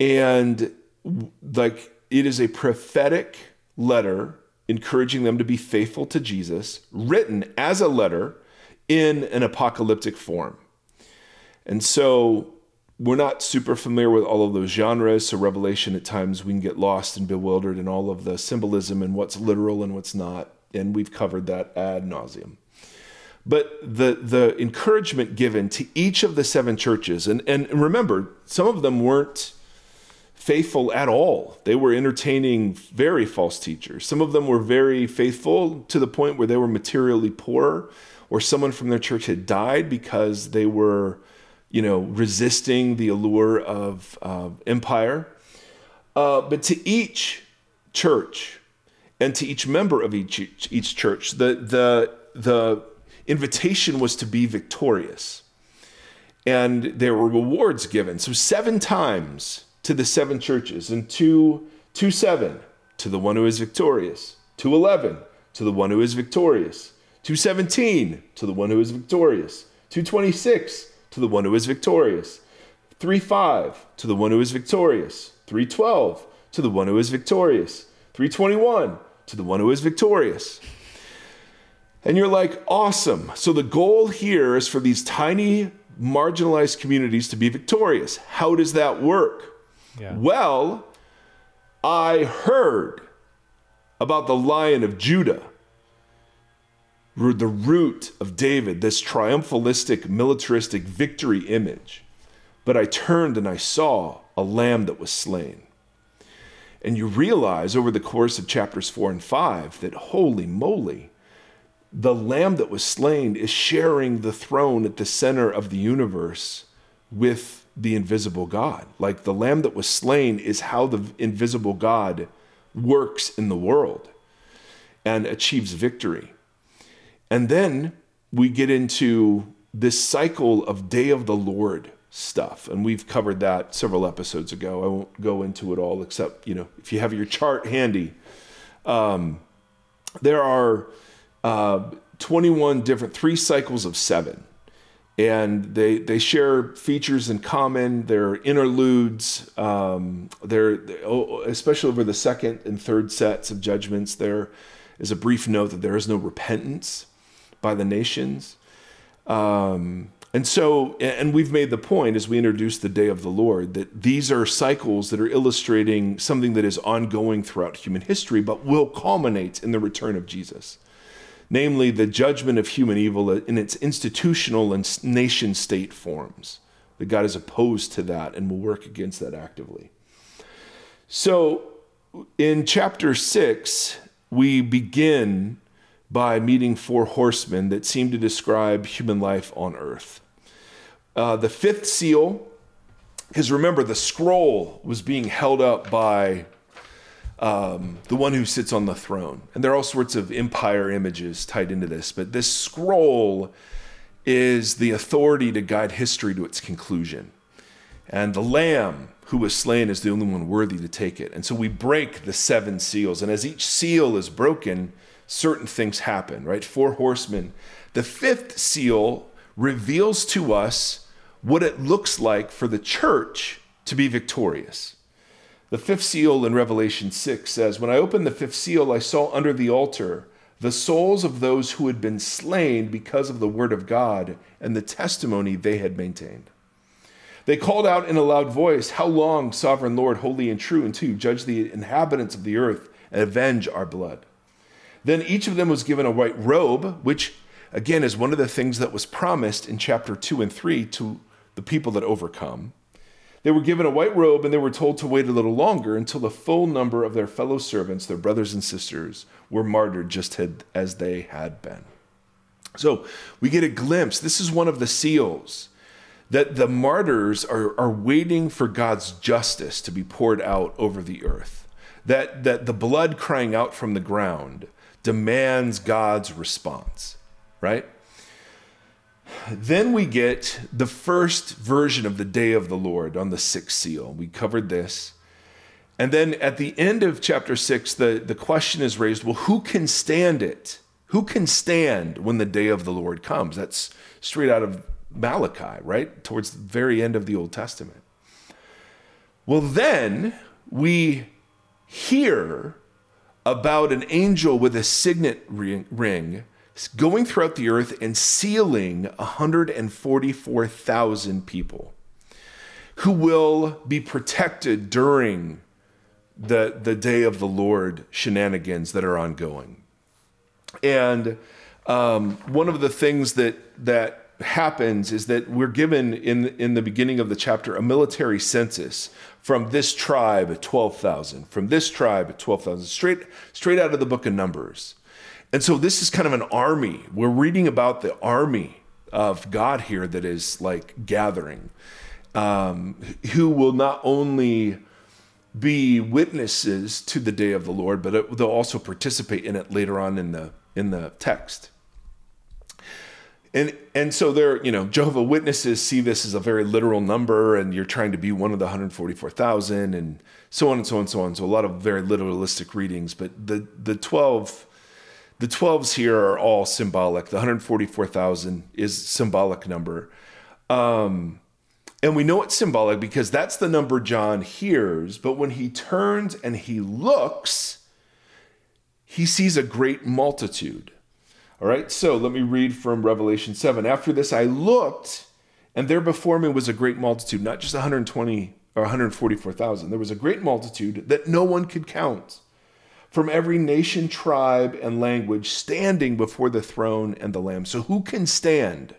and like it is a prophetic letter encouraging them to be faithful to Jesus, written as a letter in an apocalyptic form. And so we're not super familiar with all of those genres. So, Revelation, at times, we can get lost and bewildered in all of the symbolism and what's literal and what's not. And we've covered that ad nauseum. But the, the encouragement given to each of the seven churches, and, and remember, some of them weren't faithful at all. They were entertaining very false teachers. Some of them were very faithful to the point where they were materially poor, or someone from their church had died because they were, you know, resisting the allure of uh, empire. Uh, but to each church and to each member of each each church, the the the invitation was to be victorious, and there were rewards given. So seven times to the seven churches, and 2, 2 7 to the one who is victorious, two eleven to the one who is victorious, 217 to the one who is victorious, 226 to the one who is victorious, 3 5 to the one who is victorious, 312 to the one who is victorious, 321 to the one who is victorious. And you're like, awesome. So the goal here is for these tiny marginalized communities to be victorious. How does that work? Yeah. Well, I heard about the lion of Judah, the root of David, this triumphalistic, militaristic victory image. But I turned and I saw a lamb that was slain. And you realize over the course of chapters four and five that holy moly, the lamb that was slain is sharing the throne at the center of the universe with the invisible God. Like the lamb that was slain is how the invisible God works in the world and achieves victory. And then we get into this cycle of day of the Lord stuff. And we've covered that several episodes ago. I won't go into it all, except, you know, if you have your chart handy, um, there are uh, 21 different, three cycles of seven and they they share features in common. They're interludes. Um, they're oh, especially over the second and third sets of judgments. There is a brief note that there is no repentance by the nations. Um, and so, and we've made the point as we introduce the day of the Lord that these are cycles that are illustrating something that is ongoing throughout human history, but will culminate in the return of Jesus namely the judgment of human evil in its institutional and nation state forms. That God is opposed to that and will work against that actively. So in chapter six, we begin by meeting four horsemen that seem to describe human life on earth. Uh, the fifth seal, because remember, the scroll was being held up by um, the one who sits on the throne. And there are all sorts of empire images tied into this, but this scroll is the authority to guide history to its conclusion. And the Lamb who was slain is the only one worthy to take it. And so we break the seven seals. And as each seal is broken, certain things happen, right? Four horsemen. The fifth seal reveals to us what it looks like for the church to be victorious. The fifth seal in Revelation 6 says, When I opened the fifth seal, I saw under the altar the souls of those who had been slain because of the word of God and the testimony they had maintained. They called out in a loud voice, How long, sovereign Lord, holy and true, until you judge the inhabitants of the earth and avenge our blood? Then each of them was given a white robe, which again is one of the things that was promised in chapter 2 and 3 to the people that overcome. They were given a white robe and they were told to wait a little longer until the full number of their fellow servants, their brothers and sisters, were martyred just as they had been. So we get a glimpse. This is one of the seals that the martyrs are, are waiting for God's justice to be poured out over the earth. That, that the blood crying out from the ground demands God's response, right? Then we get the first version of the day of the Lord on the sixth seal. We covered this. And then at the end of chapter six, the, the question is raised well, who can stand it? Who can stand when the day of the Lord comes? That's straight out of Malachi, right? Towards the very end of the Old Testament. Well, then we hear about an angel with a signet ring going throughout the earth and sealing 144,000 people who will be protected during the, the day of the Lord shenanigans that are ongoing. And um, one of the things that, that happens is that we're given in, in the beginning of the chapter a military census from this tribe 12,000, from this tribe 12,000, straight, straight out of the book of Numbers. And so this is kind of an army. We're reading about the army of God here that is like gathering, um, who will not only be witnesses to the day of the Lord, but it, they'll also participate in it later on in the in the text. And and so there, you know, Jehovah Witnesses see this as a very literal number, and you're trying to be one of the 144,000, and so on and so on and so on. So a lot of very literalistic readings, but the the 12 the 12s here are all symbolic. The 144,000 is symbolic number. Um, and we know it's symbolic because that's the number John hears. But when he turns and he looks, he sees a great multitude. All right, so let me read from Revelation 7. After this, I looked, and there before me was a great multitude, not just 120 or 144,000. There was a great multitude that no one could count from every nation, tribe, and language standing before the throne and the Lamb. So, who can stand?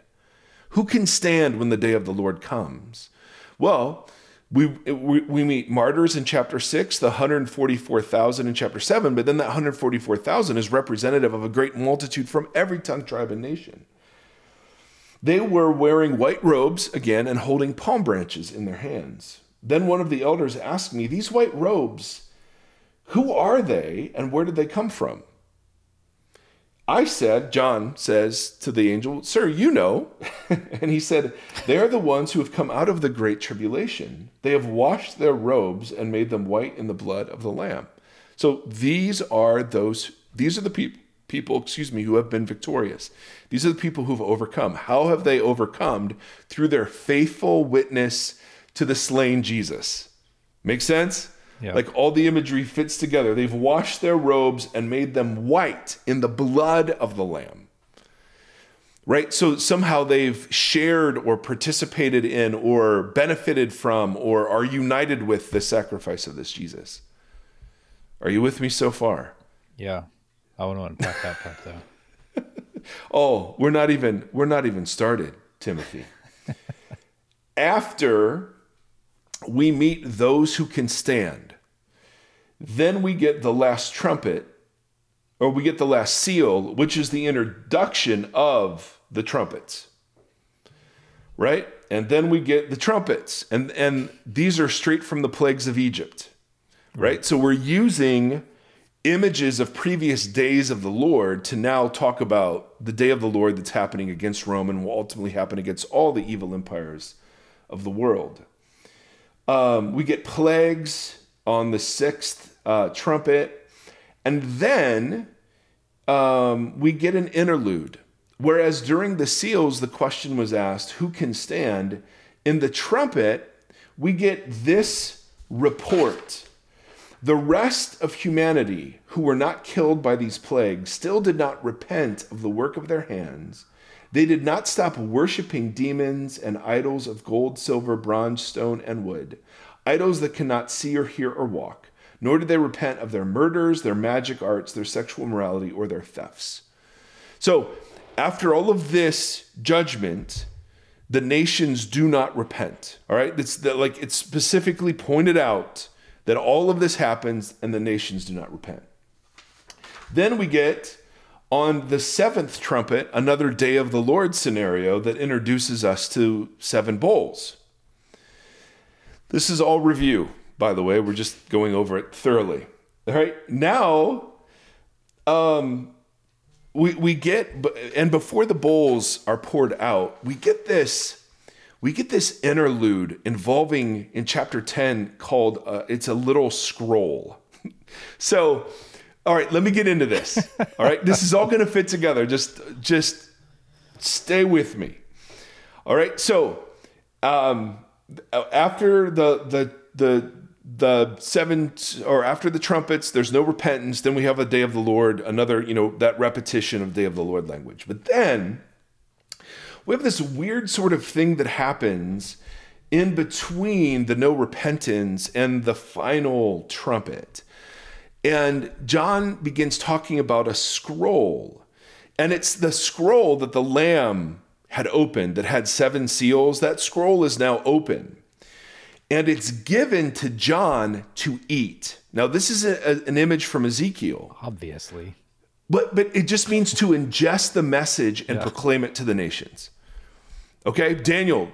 Who can stand when the day of the Lord comes? Well, we, we, we meet martyrs in chapter 6, the 144,000 in chapter 7, but then that 144,000 is representative of a great multitude from every tongue, tribe, and nation. They were wearing white robes again and holding palm branches in their hands. Then one of the elders asked me, These white robes, who are they and where did they come from? I said, John says to the angel, Sir, you know. and he said, They are the ones who have come out of the great tribulation. They have washed their robes and made them white in the blood of the Lamb. So these are those, these are the people people, excuse me, who have been victorious. These are the people who've overcome. How have they overcome? Through their faithful witness to the slain Jesus. Make sense? Yeah. Like all the imagery fits together. They've washed their robes and made them white in the blood of the Lamb. Right? So somehow they've shared or participated in or benefited from or are united with the sacrifice of this Jesus. Are you with me so far? Yeah. I want to unpack that part though. oh, we're not even we're not even started, Timothy. After we meet those who can stand, then we get the last trumpet, or we get the last seal, which is the introduction of the trumpets. Right? And then we get the trumpets. And, and these are straight from the plagues of Egypt. right? So we're using images of previous days of the Lord to now talk about the day of the Lord that's happening against Rome and will ultimately happen against all the evil empires of the world. Um, we get plagues on the sixth uh, trumpet, and then um, we get an interlude. Whereas during the seals, the question was asked, Who can stand? In the trumpet, we get this report the rest of humanity who were not killed by these plagues still did not repent of the work of their hands. They did not stop worshiping demons and idols of gold, silver, bronze, stone, and wood, idols that cannot see or hear or walk, nor did they repent of their murders, their magic arts, their sexual morality, or their thefts. So, after all of this judgment, the nations do not repent. All right? It's the, like it's specifically pointed out that all of this happens and the nations do not repent. Then we get on the seventh trumpet, another day of the Lord scenario that introduces us to seven bowls. This is all review, by the way. We're just going over it thoroughly. All right. Now, um, we, we get, and before the bowls are poured out, we get this we get this interlude involving in chapter 10 called uh, it's a little scroll so all right let me get into this. All right this is all going to fit together. Just just stay with me. All right so um, after the the the the seven or after the trumpets there's no repentance. Then we have a day of the lord another you know that repetition of day of the lord language. But then we have this weird sort of thing that happens in between the no repentance and the final trumpet. And John begins talking about a scroll. And it's the scroll that the Lamb had opened that had seven seals. That scroll is now open. And it's given to John to eat. Now, this is a, a, an image from Ezekiel. Obviously. But, but it just means to ingest the message and yeah. proclaim it to the nations. Okay, Daniel,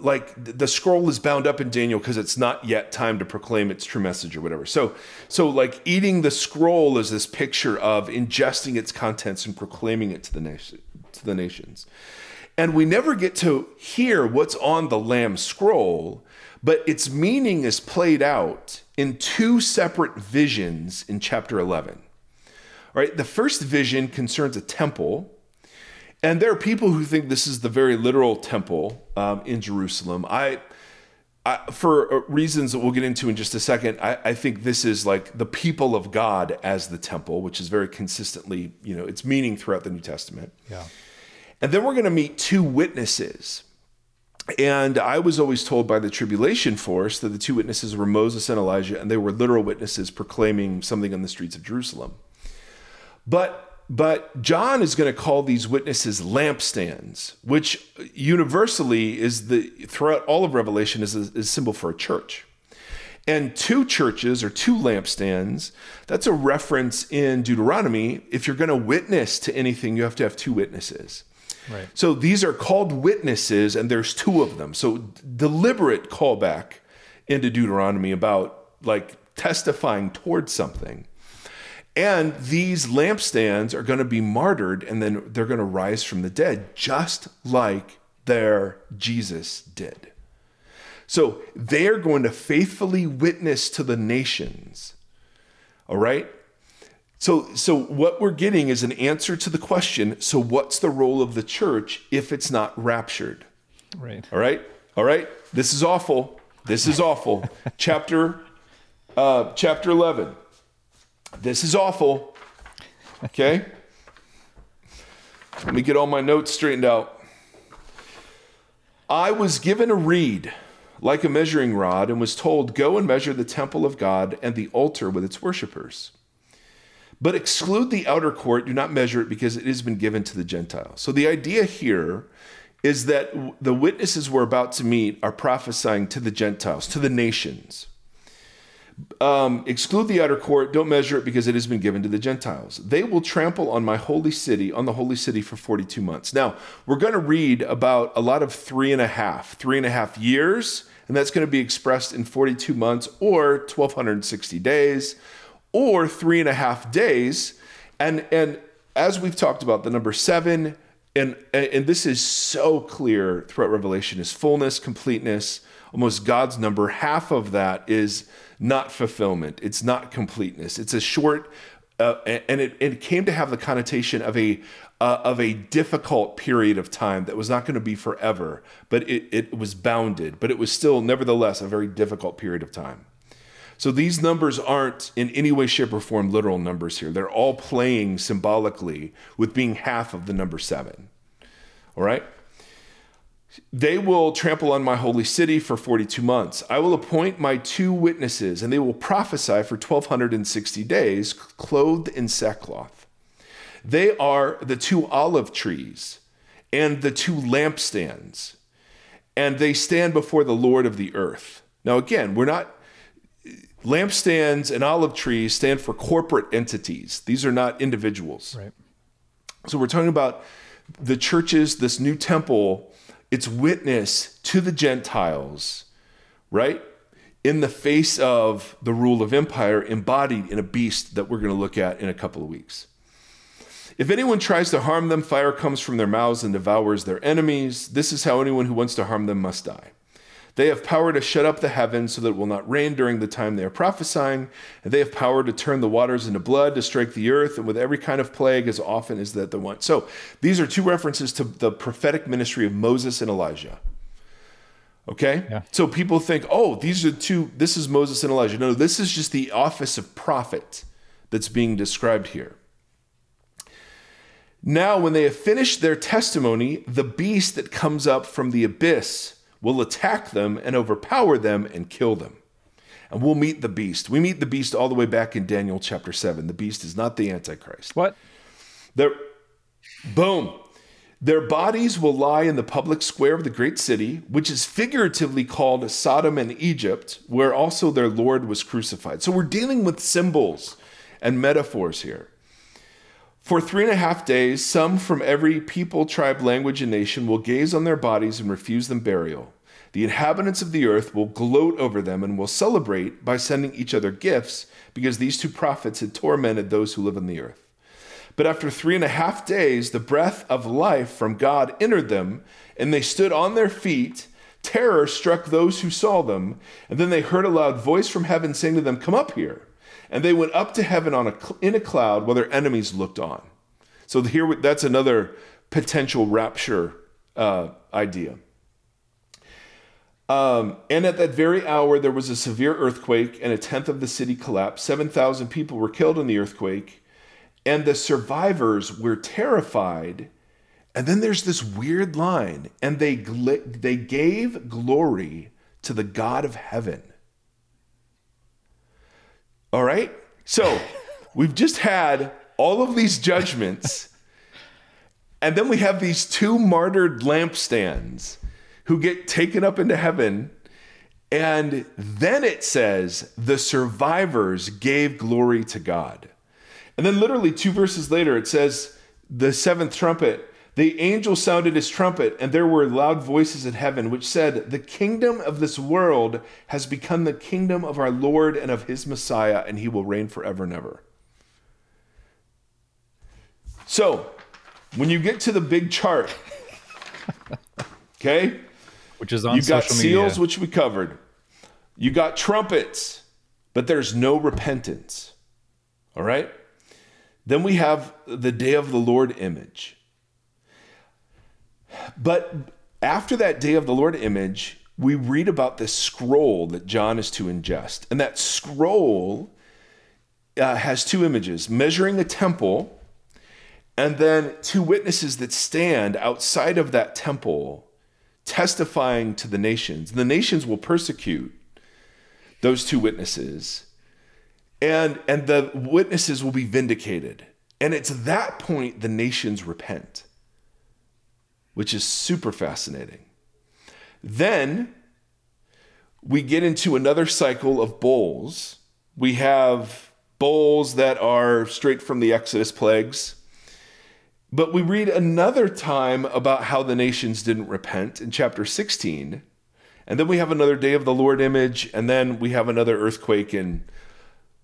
like the scroll is bound up in Daniel because it's not yet time to proclaim its true message or whatever. So, so like eating the scroll is this picture of ingesting its contents and proclaiming it to the nation, to the nations. And we never get to hear what's on the lamb scroll, but its meaning is played out in two separate visions in chapter 11. All right, the first vision concerns a temple and there are people who think this is the very literal temple um, in Jerusalem. I, I, for uh, reasons that we'll get into in just a second, I, I, think this is like the people of God as the temple, which is very consistently, you know, its meaning throughout the New Testament. Yeah. And then we're going to meet two witnesses. And I was always told by the tribulation force that the two witnesses were Moses and Elijah, and they were literal witnesses proclaiming something on the streets of Jerusalem. But but John is going to call these witnesses lampstands, which universally is the throughout all of Revelation is a, is a symbol for a church. And two churches or two lampstands, that's a reference in Deuteronomy. If you're going to witness to anything, you have to have two witnesses. Right. So these are called witnesses, and there's two of them. So deliberate callback into Deuteronomy about like testifying towards something. And these lampstands are going to be martyred and then they're going to rise from the dead, just like their Jesus did. So they are going to faithfully witness to the nations. All right? So, so what we're getting is an answer to the question so, what's the role of the church if it's not raptured? Right. All right? All right? This is awful. This is awful. chapter, uh, chapter 11. This is awful. Okay? Let me get all my notes straightened out. I was given a reed like a measuring rod and was told, Go and measure the temple of God and the altar with its worshippers. But exclude the outer court, do not measure it because it has been given to the Gentiles. So the idea here is that the witnesses we're about to meet are prophesying to the Gentiles, to the nations. Um, exclude the outer court, don't measure it because it has been given to the Gentiles. They will trample on my holy city, on the holy city for 42 months. Now, we're going to read about a lot of three and a half, three and a half years, and that's going to be expressed in 42 months or 1260 days or three and a half days. And, and as we've talked about, the number seven, and, and this is so clear throughout Revelation, is fullness, completeness, almost God's number. Half of that is not fulfillment, it's not completeness. It's a short, uh, and it, it came to have the connotation of a uh, of a difficult period of time that was not going to be forever, but it, it was bounded, but it was still, nevertheless, a very difficult period of time. So these numbers aren't in any way, shape, or form literal numbers here. They're all playing symbolically with being half of the number seven. All right? They will trample on my holy city for 42 months. I will appoint my two witnesses, and they will prophesy for 1260 days, clothed in sackcloth. They are the two olive trees and the two lampstands, and they stand before the Lord of the earth. Now, again, we're not, lampstands and olive trees stand for corporate entities, these are not individuals. Right. So we're talking about the churches, this new temple, its witness to the Gentiles, right? In the face of the rule of empire embodied in a beast that we're going to look at in a couple of weeks. If anyone tries to harm them, fire comes from their mouths and devours their enemies. This is how anyone who wants to harm them must die. They have power to shut up the heavens so that it will not rain during the time they are prophesying, and they have power to turn the waters into blood, to strike the earth, and with every kind of plague as often as that they want. So these are two references to the prophetic ministry of Moses and Elijah. Okay? Yeah. So people think, oh, these are two, this is Moses and Elijah. No, this is just the office of prophet that's being described here. Now, when they have finished their testimony, the beast that comes up from the abyss will attack them and overpower them and kill them. And we'll meet the beast. We meet the beast all the way back in Daniel chapter 7. The beast is not the Antichrist. What? Their, boom. Their bodies will lie in the public square of the great city, which is figuratively called Sodom and Egypt, where also their Lord was crucified. So we're dealing with symbols and metaphors here. For three and a half days, some from every people, tribe, language, and nation will gaze on their bodies and refuse them burial. The inhabitants of the earth will gloat over them and will celebrate by sending each other gifts because these two prophets had tormented those who live on the earth. But after three and a half days, the breath of life from God entered them, and they stood on their feet. Terror struck those who saw them, and then they heard a loud voice from heaven saying to them, Come up here. And they went up to heaven on a, in a cloud while their enemies looked on. So here, that's another potential rapture uh, idea. Um, and at that very hour, there was a severe earthquake, and a tenth of the city collapsed. 7,000 people were killed in the earthquake, and the survivors were terrified. And then there's this weird line, and they, gl- they gave glory to the God of heaven. All right? So we've just had all of these judgments, and then we have these two martyred lampstands who get taken up into heaven. And then it says, the survivors gave glory to God. And then, literally, two verses later, it says, the seventh trumpet the angel sounded his trumpet, and there were loud voices in heaven which said, The kingdom of this world has become the kingdom of our Lord and of his Messiah, and he will reign forever and ever. So, when you get to the big chart, okay, which is on you got seals, media. which we covered. You got trumpets, but there's no repentance. All right? Then we have the day of the Lord image. But after that day of the Lord image, we read about this scroll that John is to ingest. And that scroll uh, has two images measuring a temple, and then two witnesses that stand outside of that temple testifying to the nations. The nations will persecute those two witnesses, and, and the witnesses will be vindicated. And it's that point the nations repent which is super fascinating. Then we get into another cycle of bowls. We have bowls that are straight from the Exodus plagues. But we read another time about how the nations didn't repent in chapter 16. And then we have another day of the Lord image, and then we have another earthquake, and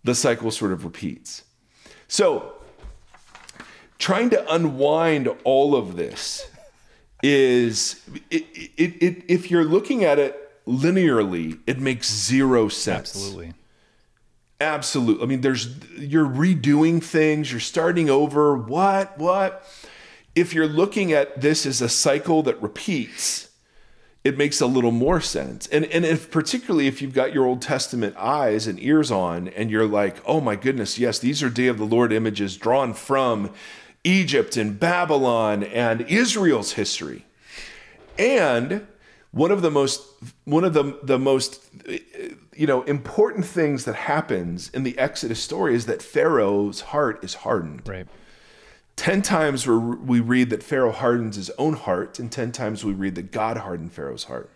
the cycle sort of repeats. So, trying to unwind all of this is it, it, it, if you're looking at it linearly, it makes zero sense. Absolutely. Absolutely. I mean, there's you're redoing things, you're starting over. What? What? If you're looking at this as a cycle that repeats, it makes a little more sense. And and if particularly if you've got your Old Testament eyes and ears on and you're like, "Oh my goodness, yes, these are day of the Lord images drawn from Egypt and Babylon and Israel's history." And one of the most one of the the most you know important things that happens in the Exodus story is that Pharaoh's heart is hardened. Right. 10 times we read that Pharaoh hardens his own heart, and 10 times we read that God hardened Pharaoh's heart,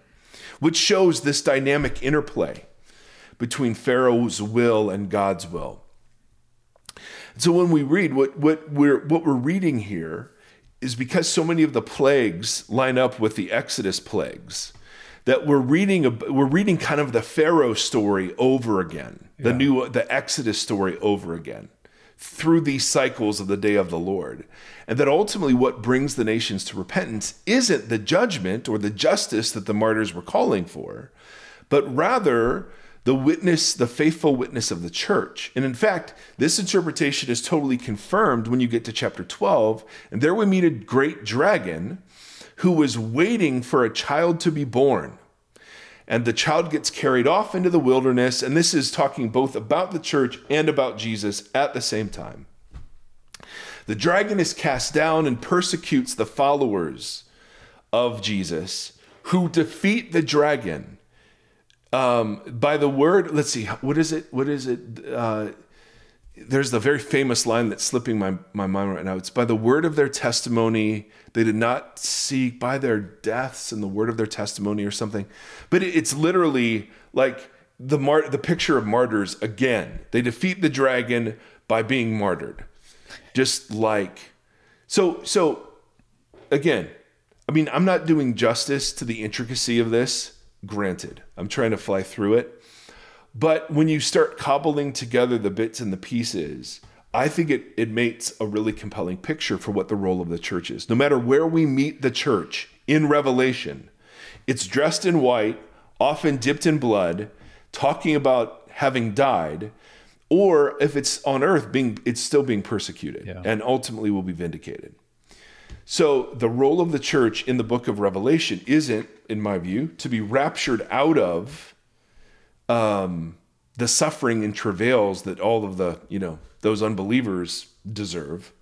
which shows this dynamic interplay between Pharaoh's will and God's will. So when we read what, what, we're, what we're reading here is because so many of the plagues line up with the Exodus plagues that we're reading we're reading kind of the Pharaoh story over again, the yeah. new the Exodus story over again through these cycles of the day of the Lord. And that ultimately what brings the nations to repentance isn't the judgment or the justice that the martyrs were calling for, but rather the witness, the faithful witness of the church. And in fact, this interpretation is totally confirmed when you get to chapter 12. And there we meet a great dragon who was waiting for a child to be born and the child gets carried off into the wilderness. And this is talking both about the church and about Jesus at the same time. The dragon is cast down and persecutes the followers of Jesus who defeat the dragon um, by the word. Let's see, what is it? What is it? Uh, there's the very famous line that's slipping my, my mind right now. It's by the word of their testimony. They did not seek by their deaths and the word of their testimony or something. But it, it's literally like the mar- the picture of martyrs again. They defeat the dragon by being martyred. Just like so so again, I mean, I'm not doing justice to the intricacy of this, granted. I'm trying to fly through it. But when you start cobbling together the bits and the pieces, I think it, it makes a really compelling picture for what the role of the church is. No matter where we meet the church in Revelation, it's dressed in white, often dipped in blood, talking about having died, or if it's on earth, being it's still being persecuted yeah. and ultimately will be vindicated. So the role of the church in the book of Revelation isn't, in my view, to be raptured out of um, the suffering and travails that all of the, you know, those unbelievers deserve.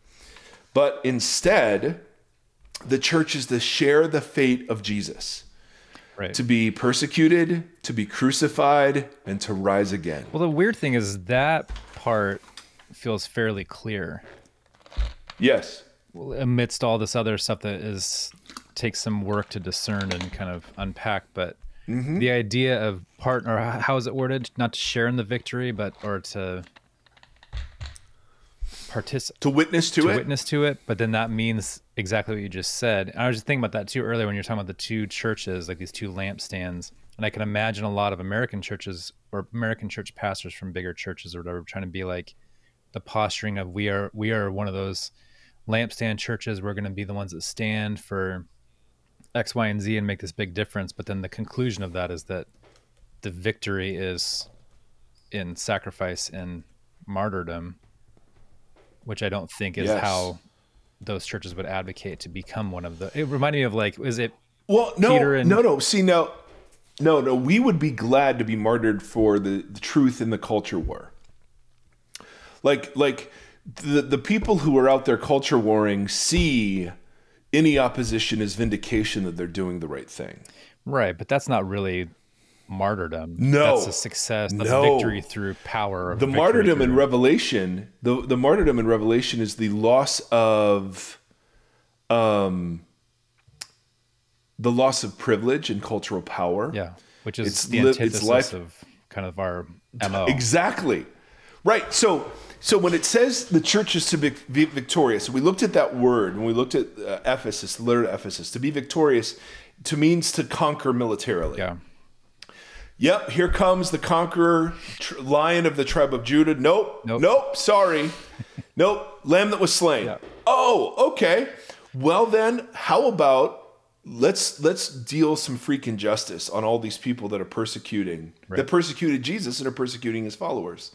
But instead, the church is to share the fate of Jesus. Right. To be persecuted, to be crucified, and to rise again. Well, the weird thing is that part feels fairly clear. Yes. Amidst all this other stuff that is takes some work to discern and kind of unpack, but Mm-hmm. The idea of part or how is it worded? Not to share in the victory, but or to participate to witness to, to it. Witness to it, but then that means exactly what you just said. And I was just thinking about that too earlier when you're talking about the two churches, like these two lampstands. And I can imagine a lot of American churches or American church pastors from bigger churches or whatever trying to be like the posturing of we are we are one of those lampstand churches. We're going to be the ones that stand for X, Y, and Z and make this big difference. But then the conclusion of that is that the victory is in sacrifice and martyrdom, which I don't think is yes. how those churches would advocate to become one of the. It reminded me of like, is it? Well, no, Peter and, no, no. See, no, no, no. We would be glad to be martyred for the, the truth in the culture war. Like, like the the people who are out there culture warring see any opposition as vindication that they're doing the right thing. Right, but that's not really martyrdom. No, that's a success. That's no. victory through power. The martyrdom in Revelation, the the martyrdom in Revelation is the loss of, um, the loss of privilege and cultural power. Yeah, which is it's the li- antithesis life... of kind of our mo. Exactly, right. So so when it says the church is to be victorious, we looked at that word and we looked at uh, Ephesus, the letter to Ephesus. To be victorious, to means to conquer militarily. Yeah. Yep, here comes the conqueror, tr- lion of the tribe of Judah. Nope, nope, Nope. sorry. nope, lamb that was slain. Yeah. Oh, okay. Well then, how about let's let's deal some freaking justice on all these people that are persecuting that persecuted Jesus and are persecuting his followers.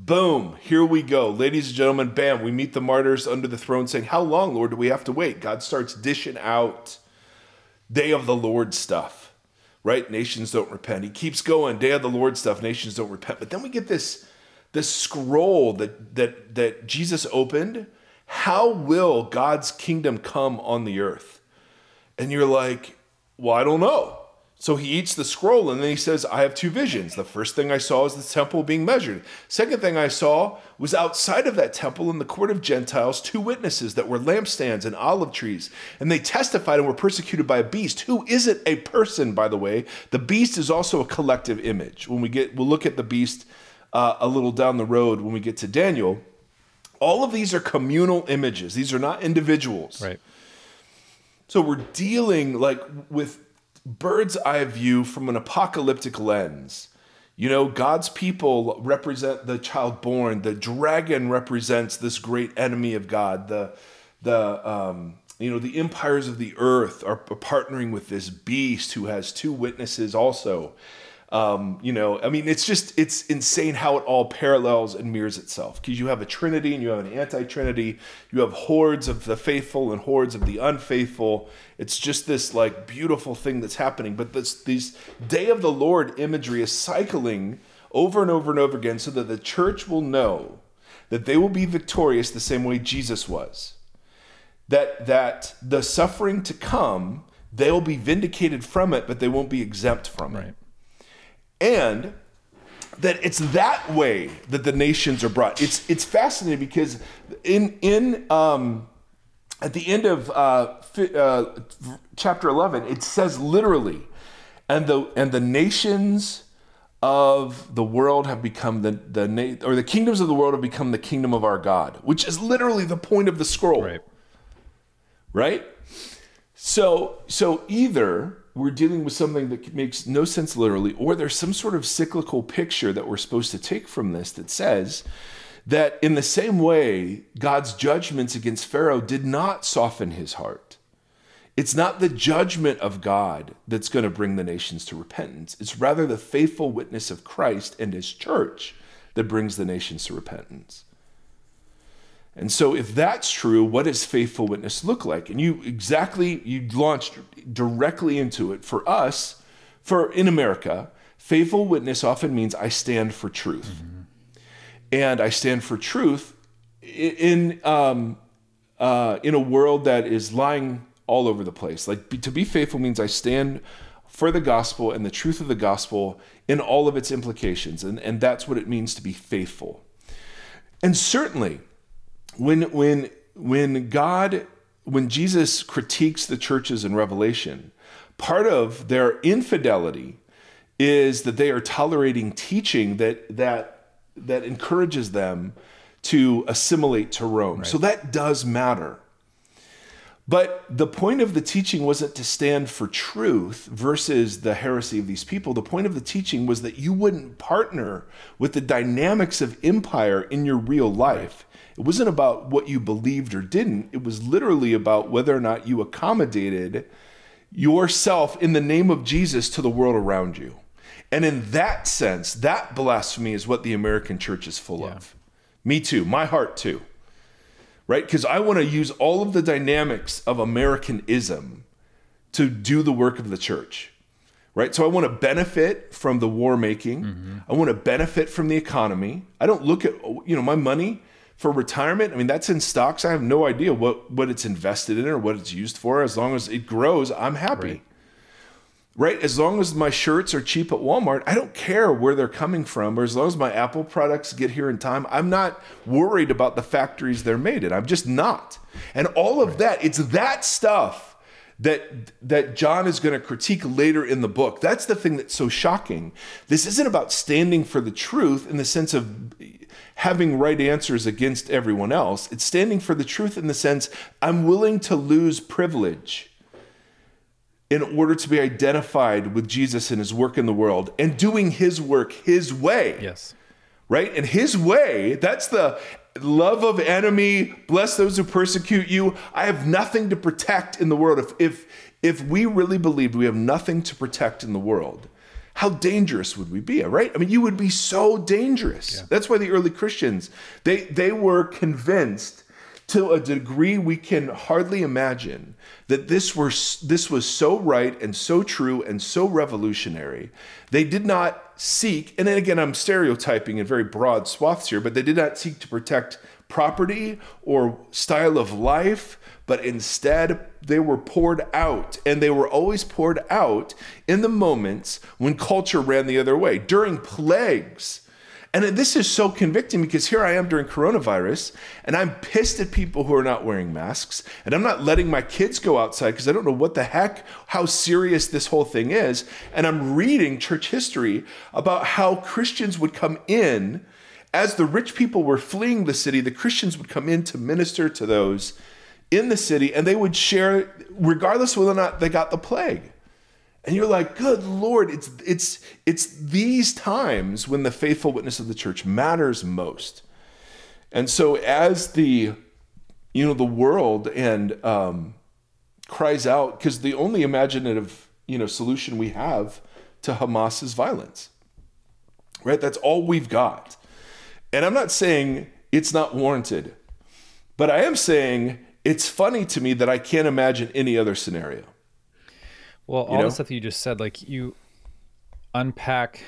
Boom, here we go. Ladies and gentlemen, bam, we meet the martyrs under the throne saying, How long, Lord, do we have to wait? God starts dishing out day of the Lord stuff, right? Nations don't repent. He keeps going, day of the Lord stuff, nations don't repent. But then we get this this scroll that that that Jesus opened. How will God's kingdom come on the earth? And you're like, well, I don't know. So he eats the scroll and then he says, I have two visions. The first thing I saw is the temple being measured. Second thing I saw was outside of that temple in the court of Gentiles, two witnesses that were lampstands and olive trees. And they testified and were persecuted by a beast who isn't a person, by the way. The beast is also a collective image. When we get, we'll look at the beast uh, a little down the road when we get to Daniel. All of these are communal images. These are not individuals. Right. So we're dealing like with bird's eye view from an apocalyptic lens. You know, God's people represent the child born. The dragon represents this great enemy of God. The the um, you know the empires of the earth are partnering with this beast who has two witnesses also. Um, you know, I mean, it's just it's insane how it all parallels and mirrors itself because you have a trinity and you have an anti-trinity. You have hordes of the faithful and hordes of the unfaithful. It's just this like beautiful thing that's happening. But this these day of the Lord imagery is cycling over and over and over again so that the church will know that they will be victorious the same way Jesus was. That that the suffering to come, they'll be vindicated from it, but they won't be exempt from it Right. And that it's that way that the nations are brought. It's it's fascinating because in in um, at the end of uh, fi- uh, chapter eleven, it says literally, and the and the nations of the world have become the the na- or the kingdoms of the world have become the kingdom of our God, which is literally the point of the scroll Right. right? So, so either we're dealing with something that makes no sense literally, or there's some sort of cyclical picture that we're supposed to take from this that says that in the same way, God's judgments against Pharaoh did not soften his heart. It's not the judgment of God that's going to bring the nations to repentance. It's rather the faithful witness of Christ and his church that brings the nations to repentance. And so, if that's true, what does faithful witness look like? And you exactly you launched directly into it. For us, for in America, faithful witness often means I stand for truth, and I stand for truth in um, uh, in a world that is lying all over the place. Like be, to be faithful means I stand for the gospel and the truth of the gospel in all of its implications, and and that's what it means to be faithful. And certainly, when when when God when Jesus critiques the churches in Revelation, part of their infidelity is that they are tolerating teaching that that that encourages them to assimilate to Rome. So that does matter. But the point of the teaching wasn't to stand for truth versus the heresy of these people. The point of the teaching was that you wouldn't partner with the dynamics of empire in your real life. It wasn't about what you believed or didn't, it was literally about whether or not you accommodated yourself in the name of Jesus to the world around you. And in that sense, that blasphemy is what the American church is full of. Me too, my heart too right? Because I want to use all of the dynamics of Americanism to do the work of the church, right? So I want to benefit from the war making. Mm-hmm. I want to benefit from the economy. I don't look at, you know, my money for retirement. I mean, that's in stocks. I have no idea what, what it's invested in or what it's used for. As long as it grows, I'm happy. Right. Right. As long as my shirts are cheap at Walmart, I don't care where they're coming from. Or as long as my Apple products get here in time, I'm not worried about the factories they're made in. I'm just not. And all of that, it's that stuff that that John is going to critique later in the book. That's the thing that's so shocking. This isn't about standing for the truth in the sense of having right answers against everyone else. It's standing for the truth in the sense I'm willing to lose privilege in order to be identified with Jesus and his work in the world and doing his work his way. Yes. Right? And his way, that's the love of enemy, bless those who persecute you. I have nothing to protect in the world. If if if we really believed we have nothing to protect in the world, how dangerous would we be right i mean you would be so dangerous yeah. that's why the early christians they they were convinced to a degree we can hardly imagine that this were this was so right and so true and so revolutionary they did not seek and then again i'm stereotyping in very broad swaths here but they did not seek to protect property or style of life but instead they were poured out. And they were always poured out in the moments when culture ran the other way, during plagues. And this is so convicting because here I am during coronavirus and I'm pissed at people who are not wearing masks. And I'm not letting my kids go outside because I don't know what the heck, how serious this whole thing is. And I'm reading church history about how Christians would come in as the rich people were fleeing the city, the Christians would come in to minister to those in the city and they would share regardless whether or not they got the plague. And you're like, good Lord, it's it's it's these times when the faithful witness of the church matters most. And so as the you know the world and um, cries out because the only imaginative you know solution we have to Hamas is violence, right? That's all we've got. And I'm not saying it's not warranted, but I am saying it's funny to me that I can't imagine any other scenario. Well, all you know? the stuff you just said, like you unpack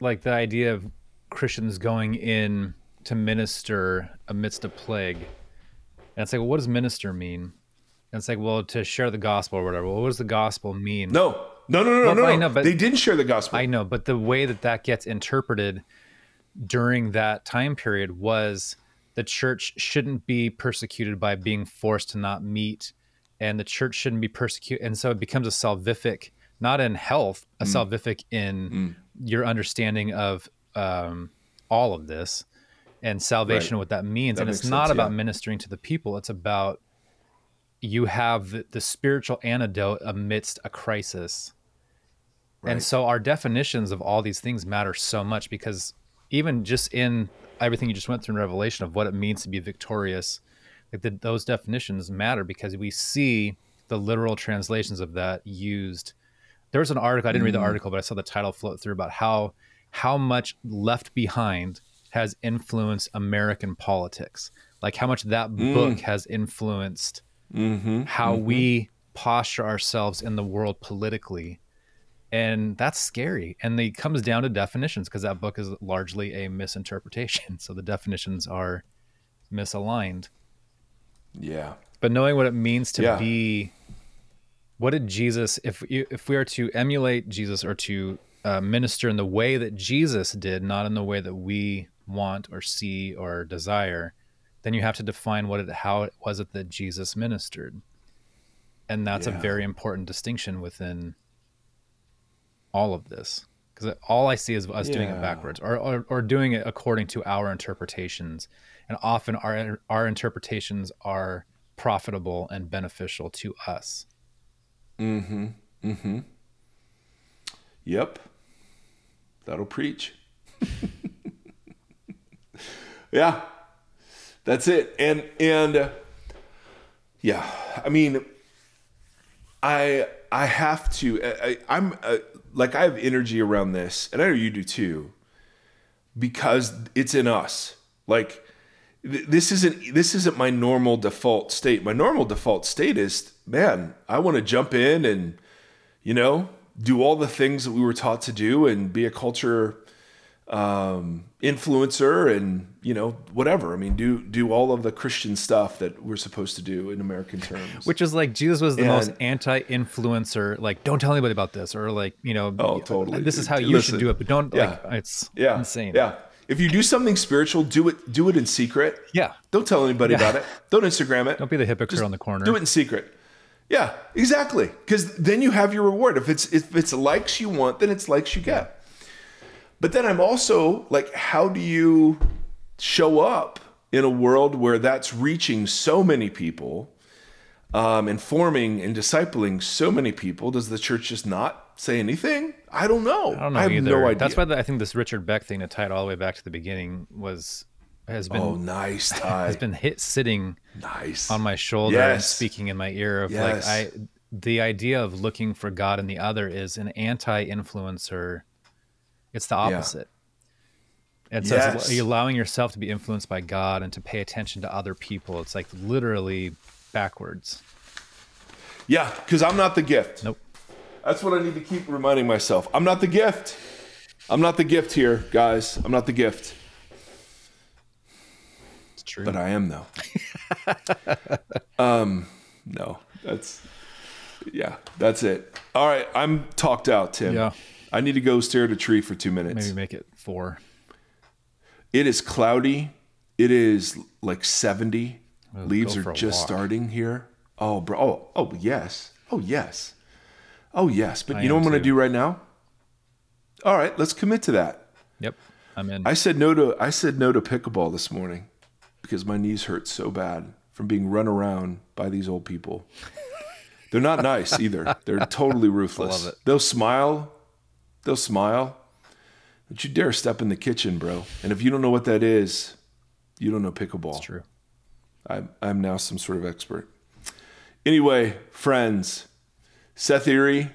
like the idea of Christians going in to minister amidst a plague. And it's like, well, what does minister mean? And it's like, well, to share the gospel or whatever. Well, what does the gospel mean? No, no, no, no, well, no. I know, but they didn't share the gospel. I know, but the way that that gets interpreted during that time period was the church shouldn't be persecuted by being forced to not meet and the church shouldn't be persecuted and so it becomes a salvific not in health a mm. salvific in mm. your understanding of um, all of this and salvation right. what that means that and it's not sense, about yeah. ministering to the people it's about you have the, the spiritual antidote amidst a crisis right. and so our definitions of all these things matter so much because even just in everything you just went through in Revelation of what it means to be victorious, like the, those definitions matter because we see the literal translations of that used. There was an article I didn't mm. read the mm. article, but I saw the title float through about how how much Left Behind has influenced American politics, like how much that mm. book has influenced mm-hmm. how mm-hmm. we posture ourselves in the world politically and that's scary and it comes down to definitions because that book is largely a misinterpretation so the definitions are misaligned yeah but knowing what it means to yeah. be what did jesus if you, if we are to emulate jesus or to uh, minister in the way that jesus did not in the way that we want or see or desire then you have to define what it how it was it that jesus ministered and that's yeah. a very important distinction within all of this because all I see is us yeah. doing it backwards or, or, or doing it according to our interpretations, and often our our interpretations are profitable and beneficial to us. Mm-hmm. Mm-hmm. Yep. That'll preach. yeah. That's it. And and uh, yeah, I mean I I have to I, am uh, like I have energy around this, and I know you do too, because it's in us. Like this isn't this isn't my normal default state. My normal default state is, man, I want to jump in and you know do all the things that we were taught to do and be a culture um, influencer and you know whatever. I mean, do do all of the Christian stuff that we're supposed to do in American terms. Which is like Jesus was the and, most anti-influencer. Like, don't tell anybody about this, or like you know, oh totally. This is how you Listen, should do it, but don't yeah. like it's yeah insane. Yeah. If you do something spiritual, do it do it in secret. Yeah. Don't tell anybody yeah. about it. Don't Instagram it. Don't be the hypocrite Just on the corner. Do it in secret. Yeah, exactly. Because then you have your reward. If it's if it's likes you want, then it's likes you get. But then I'm also like, how do you show up in a world where that's reaching so many people? um, informing and discipling so many people, does the church just not say anything? I don't know. I don't know have either. no idea. That's why the, I think this Richard Beck thing to tie it all the way back to the beginning was has been oh, nice, Ty. has been hit sitting nice. on my shoulder and speaking in my ear of Yes. like I the idea of looking for God in the other is an anti-influencer. It's the opposite. And so Yes. it's, you're allowing yourself to be influenced by God and to pay attention to other people. It's like literally backwards. yeah, because I'm not the gift. Nope. That's what I need to keep reminding myself. I'm not the gift. I'm not the gift here, guys. I'm not the gift. It's true. But I am though. um, no, that's yeah, that's it. All right, I'm talked out, Tim. Yeah. I need to go stare at a tree for two minutes. Maybe make it four. It is cloudy. It is like 70. Leaves are just walk. starting here. Oh, bro. Oh, oh, yes. Oh, yes. Oh, yes. But I you know what I'm going to do right now? All right, let's commit to that. Yep. I'm in. I said no to I said no to pickleball this morning because my knees hurt so bad from being run around by these old people. They're not nice either. They're totally ruthless. love it. They'll smile. They'll smile. Don't you dare step in the kitchen, bro. And if you don't know what that is, you don't know pickleball. it's true. I'm, I'm now some sort of expert. Anyway, friends, Seth Erre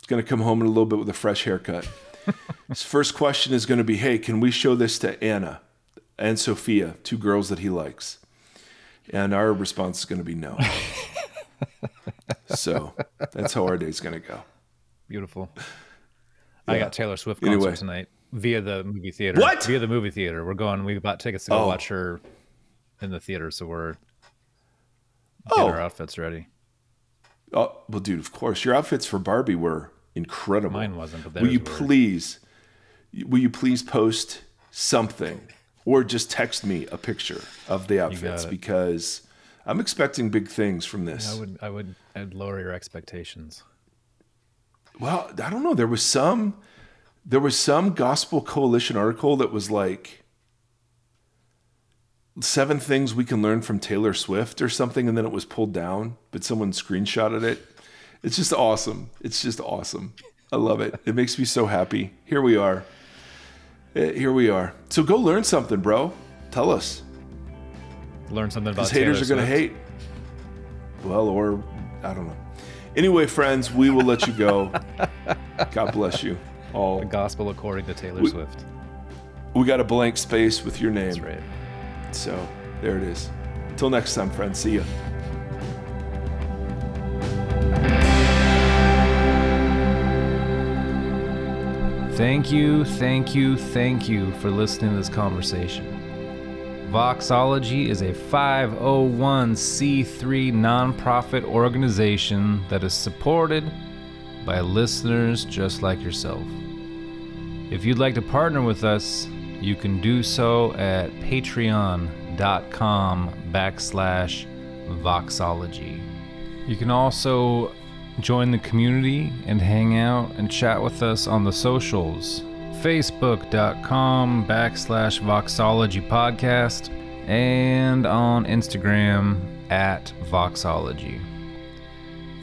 is going to come home in a little bit with a fresh haircut. His first question is going to be Hey, can we show this to Anna and Sophia, two girls that he likes? And our response is going to be no. so that's how our day's going to go. Beautiful. I got Taylor Swift concert Anyway. tonight via the movie theater. What? Via the movie theater. We're going. We bought tickets to go Oh. watch her in the theater, so we're getting Oh. our outfits ready. Oh, well, dude, of course. Your outfits for Barbie were incredible. Mine wasn't, but will you were. please, will you please post something or just text me a picture of the outfits because I'm expecting big things from this. I would. I would. I'd lower your expectations. Well, I don't know. There was some, there was some Gospel Coalition article that was like seven things we can learn from Taylor Swift or something, and then it was pulled down, but someone screenshotted it. It's just awesome. It's just awesome. I love it. It makes me so happy. Here we are. Eh, Here we are. So go learn something, bro. Tell us. Learn something about Because haters Taylor are going to hate. Well, or I don't know. Anyway, friends, we will let you go. God bless you all. The gospel according to Taylor We- Swift. We got a blank space with your name. That's right. So uh, there it is. Until next time, friends. See ya. Thank you, thank you, thank you for listening to this conversation. Voxology is a 501c3 nonprofit organization that is supported by listeners just like yourself. If you'd like to partner with us, you can do so at patreon.com backslash voxology. You can also join the community and hang out and chat with us on the socials. Facebook.com backslash voxology podcast and on instagram at voxology.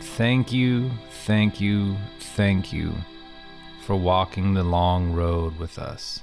Thank you thank you thank you for walking the long road with us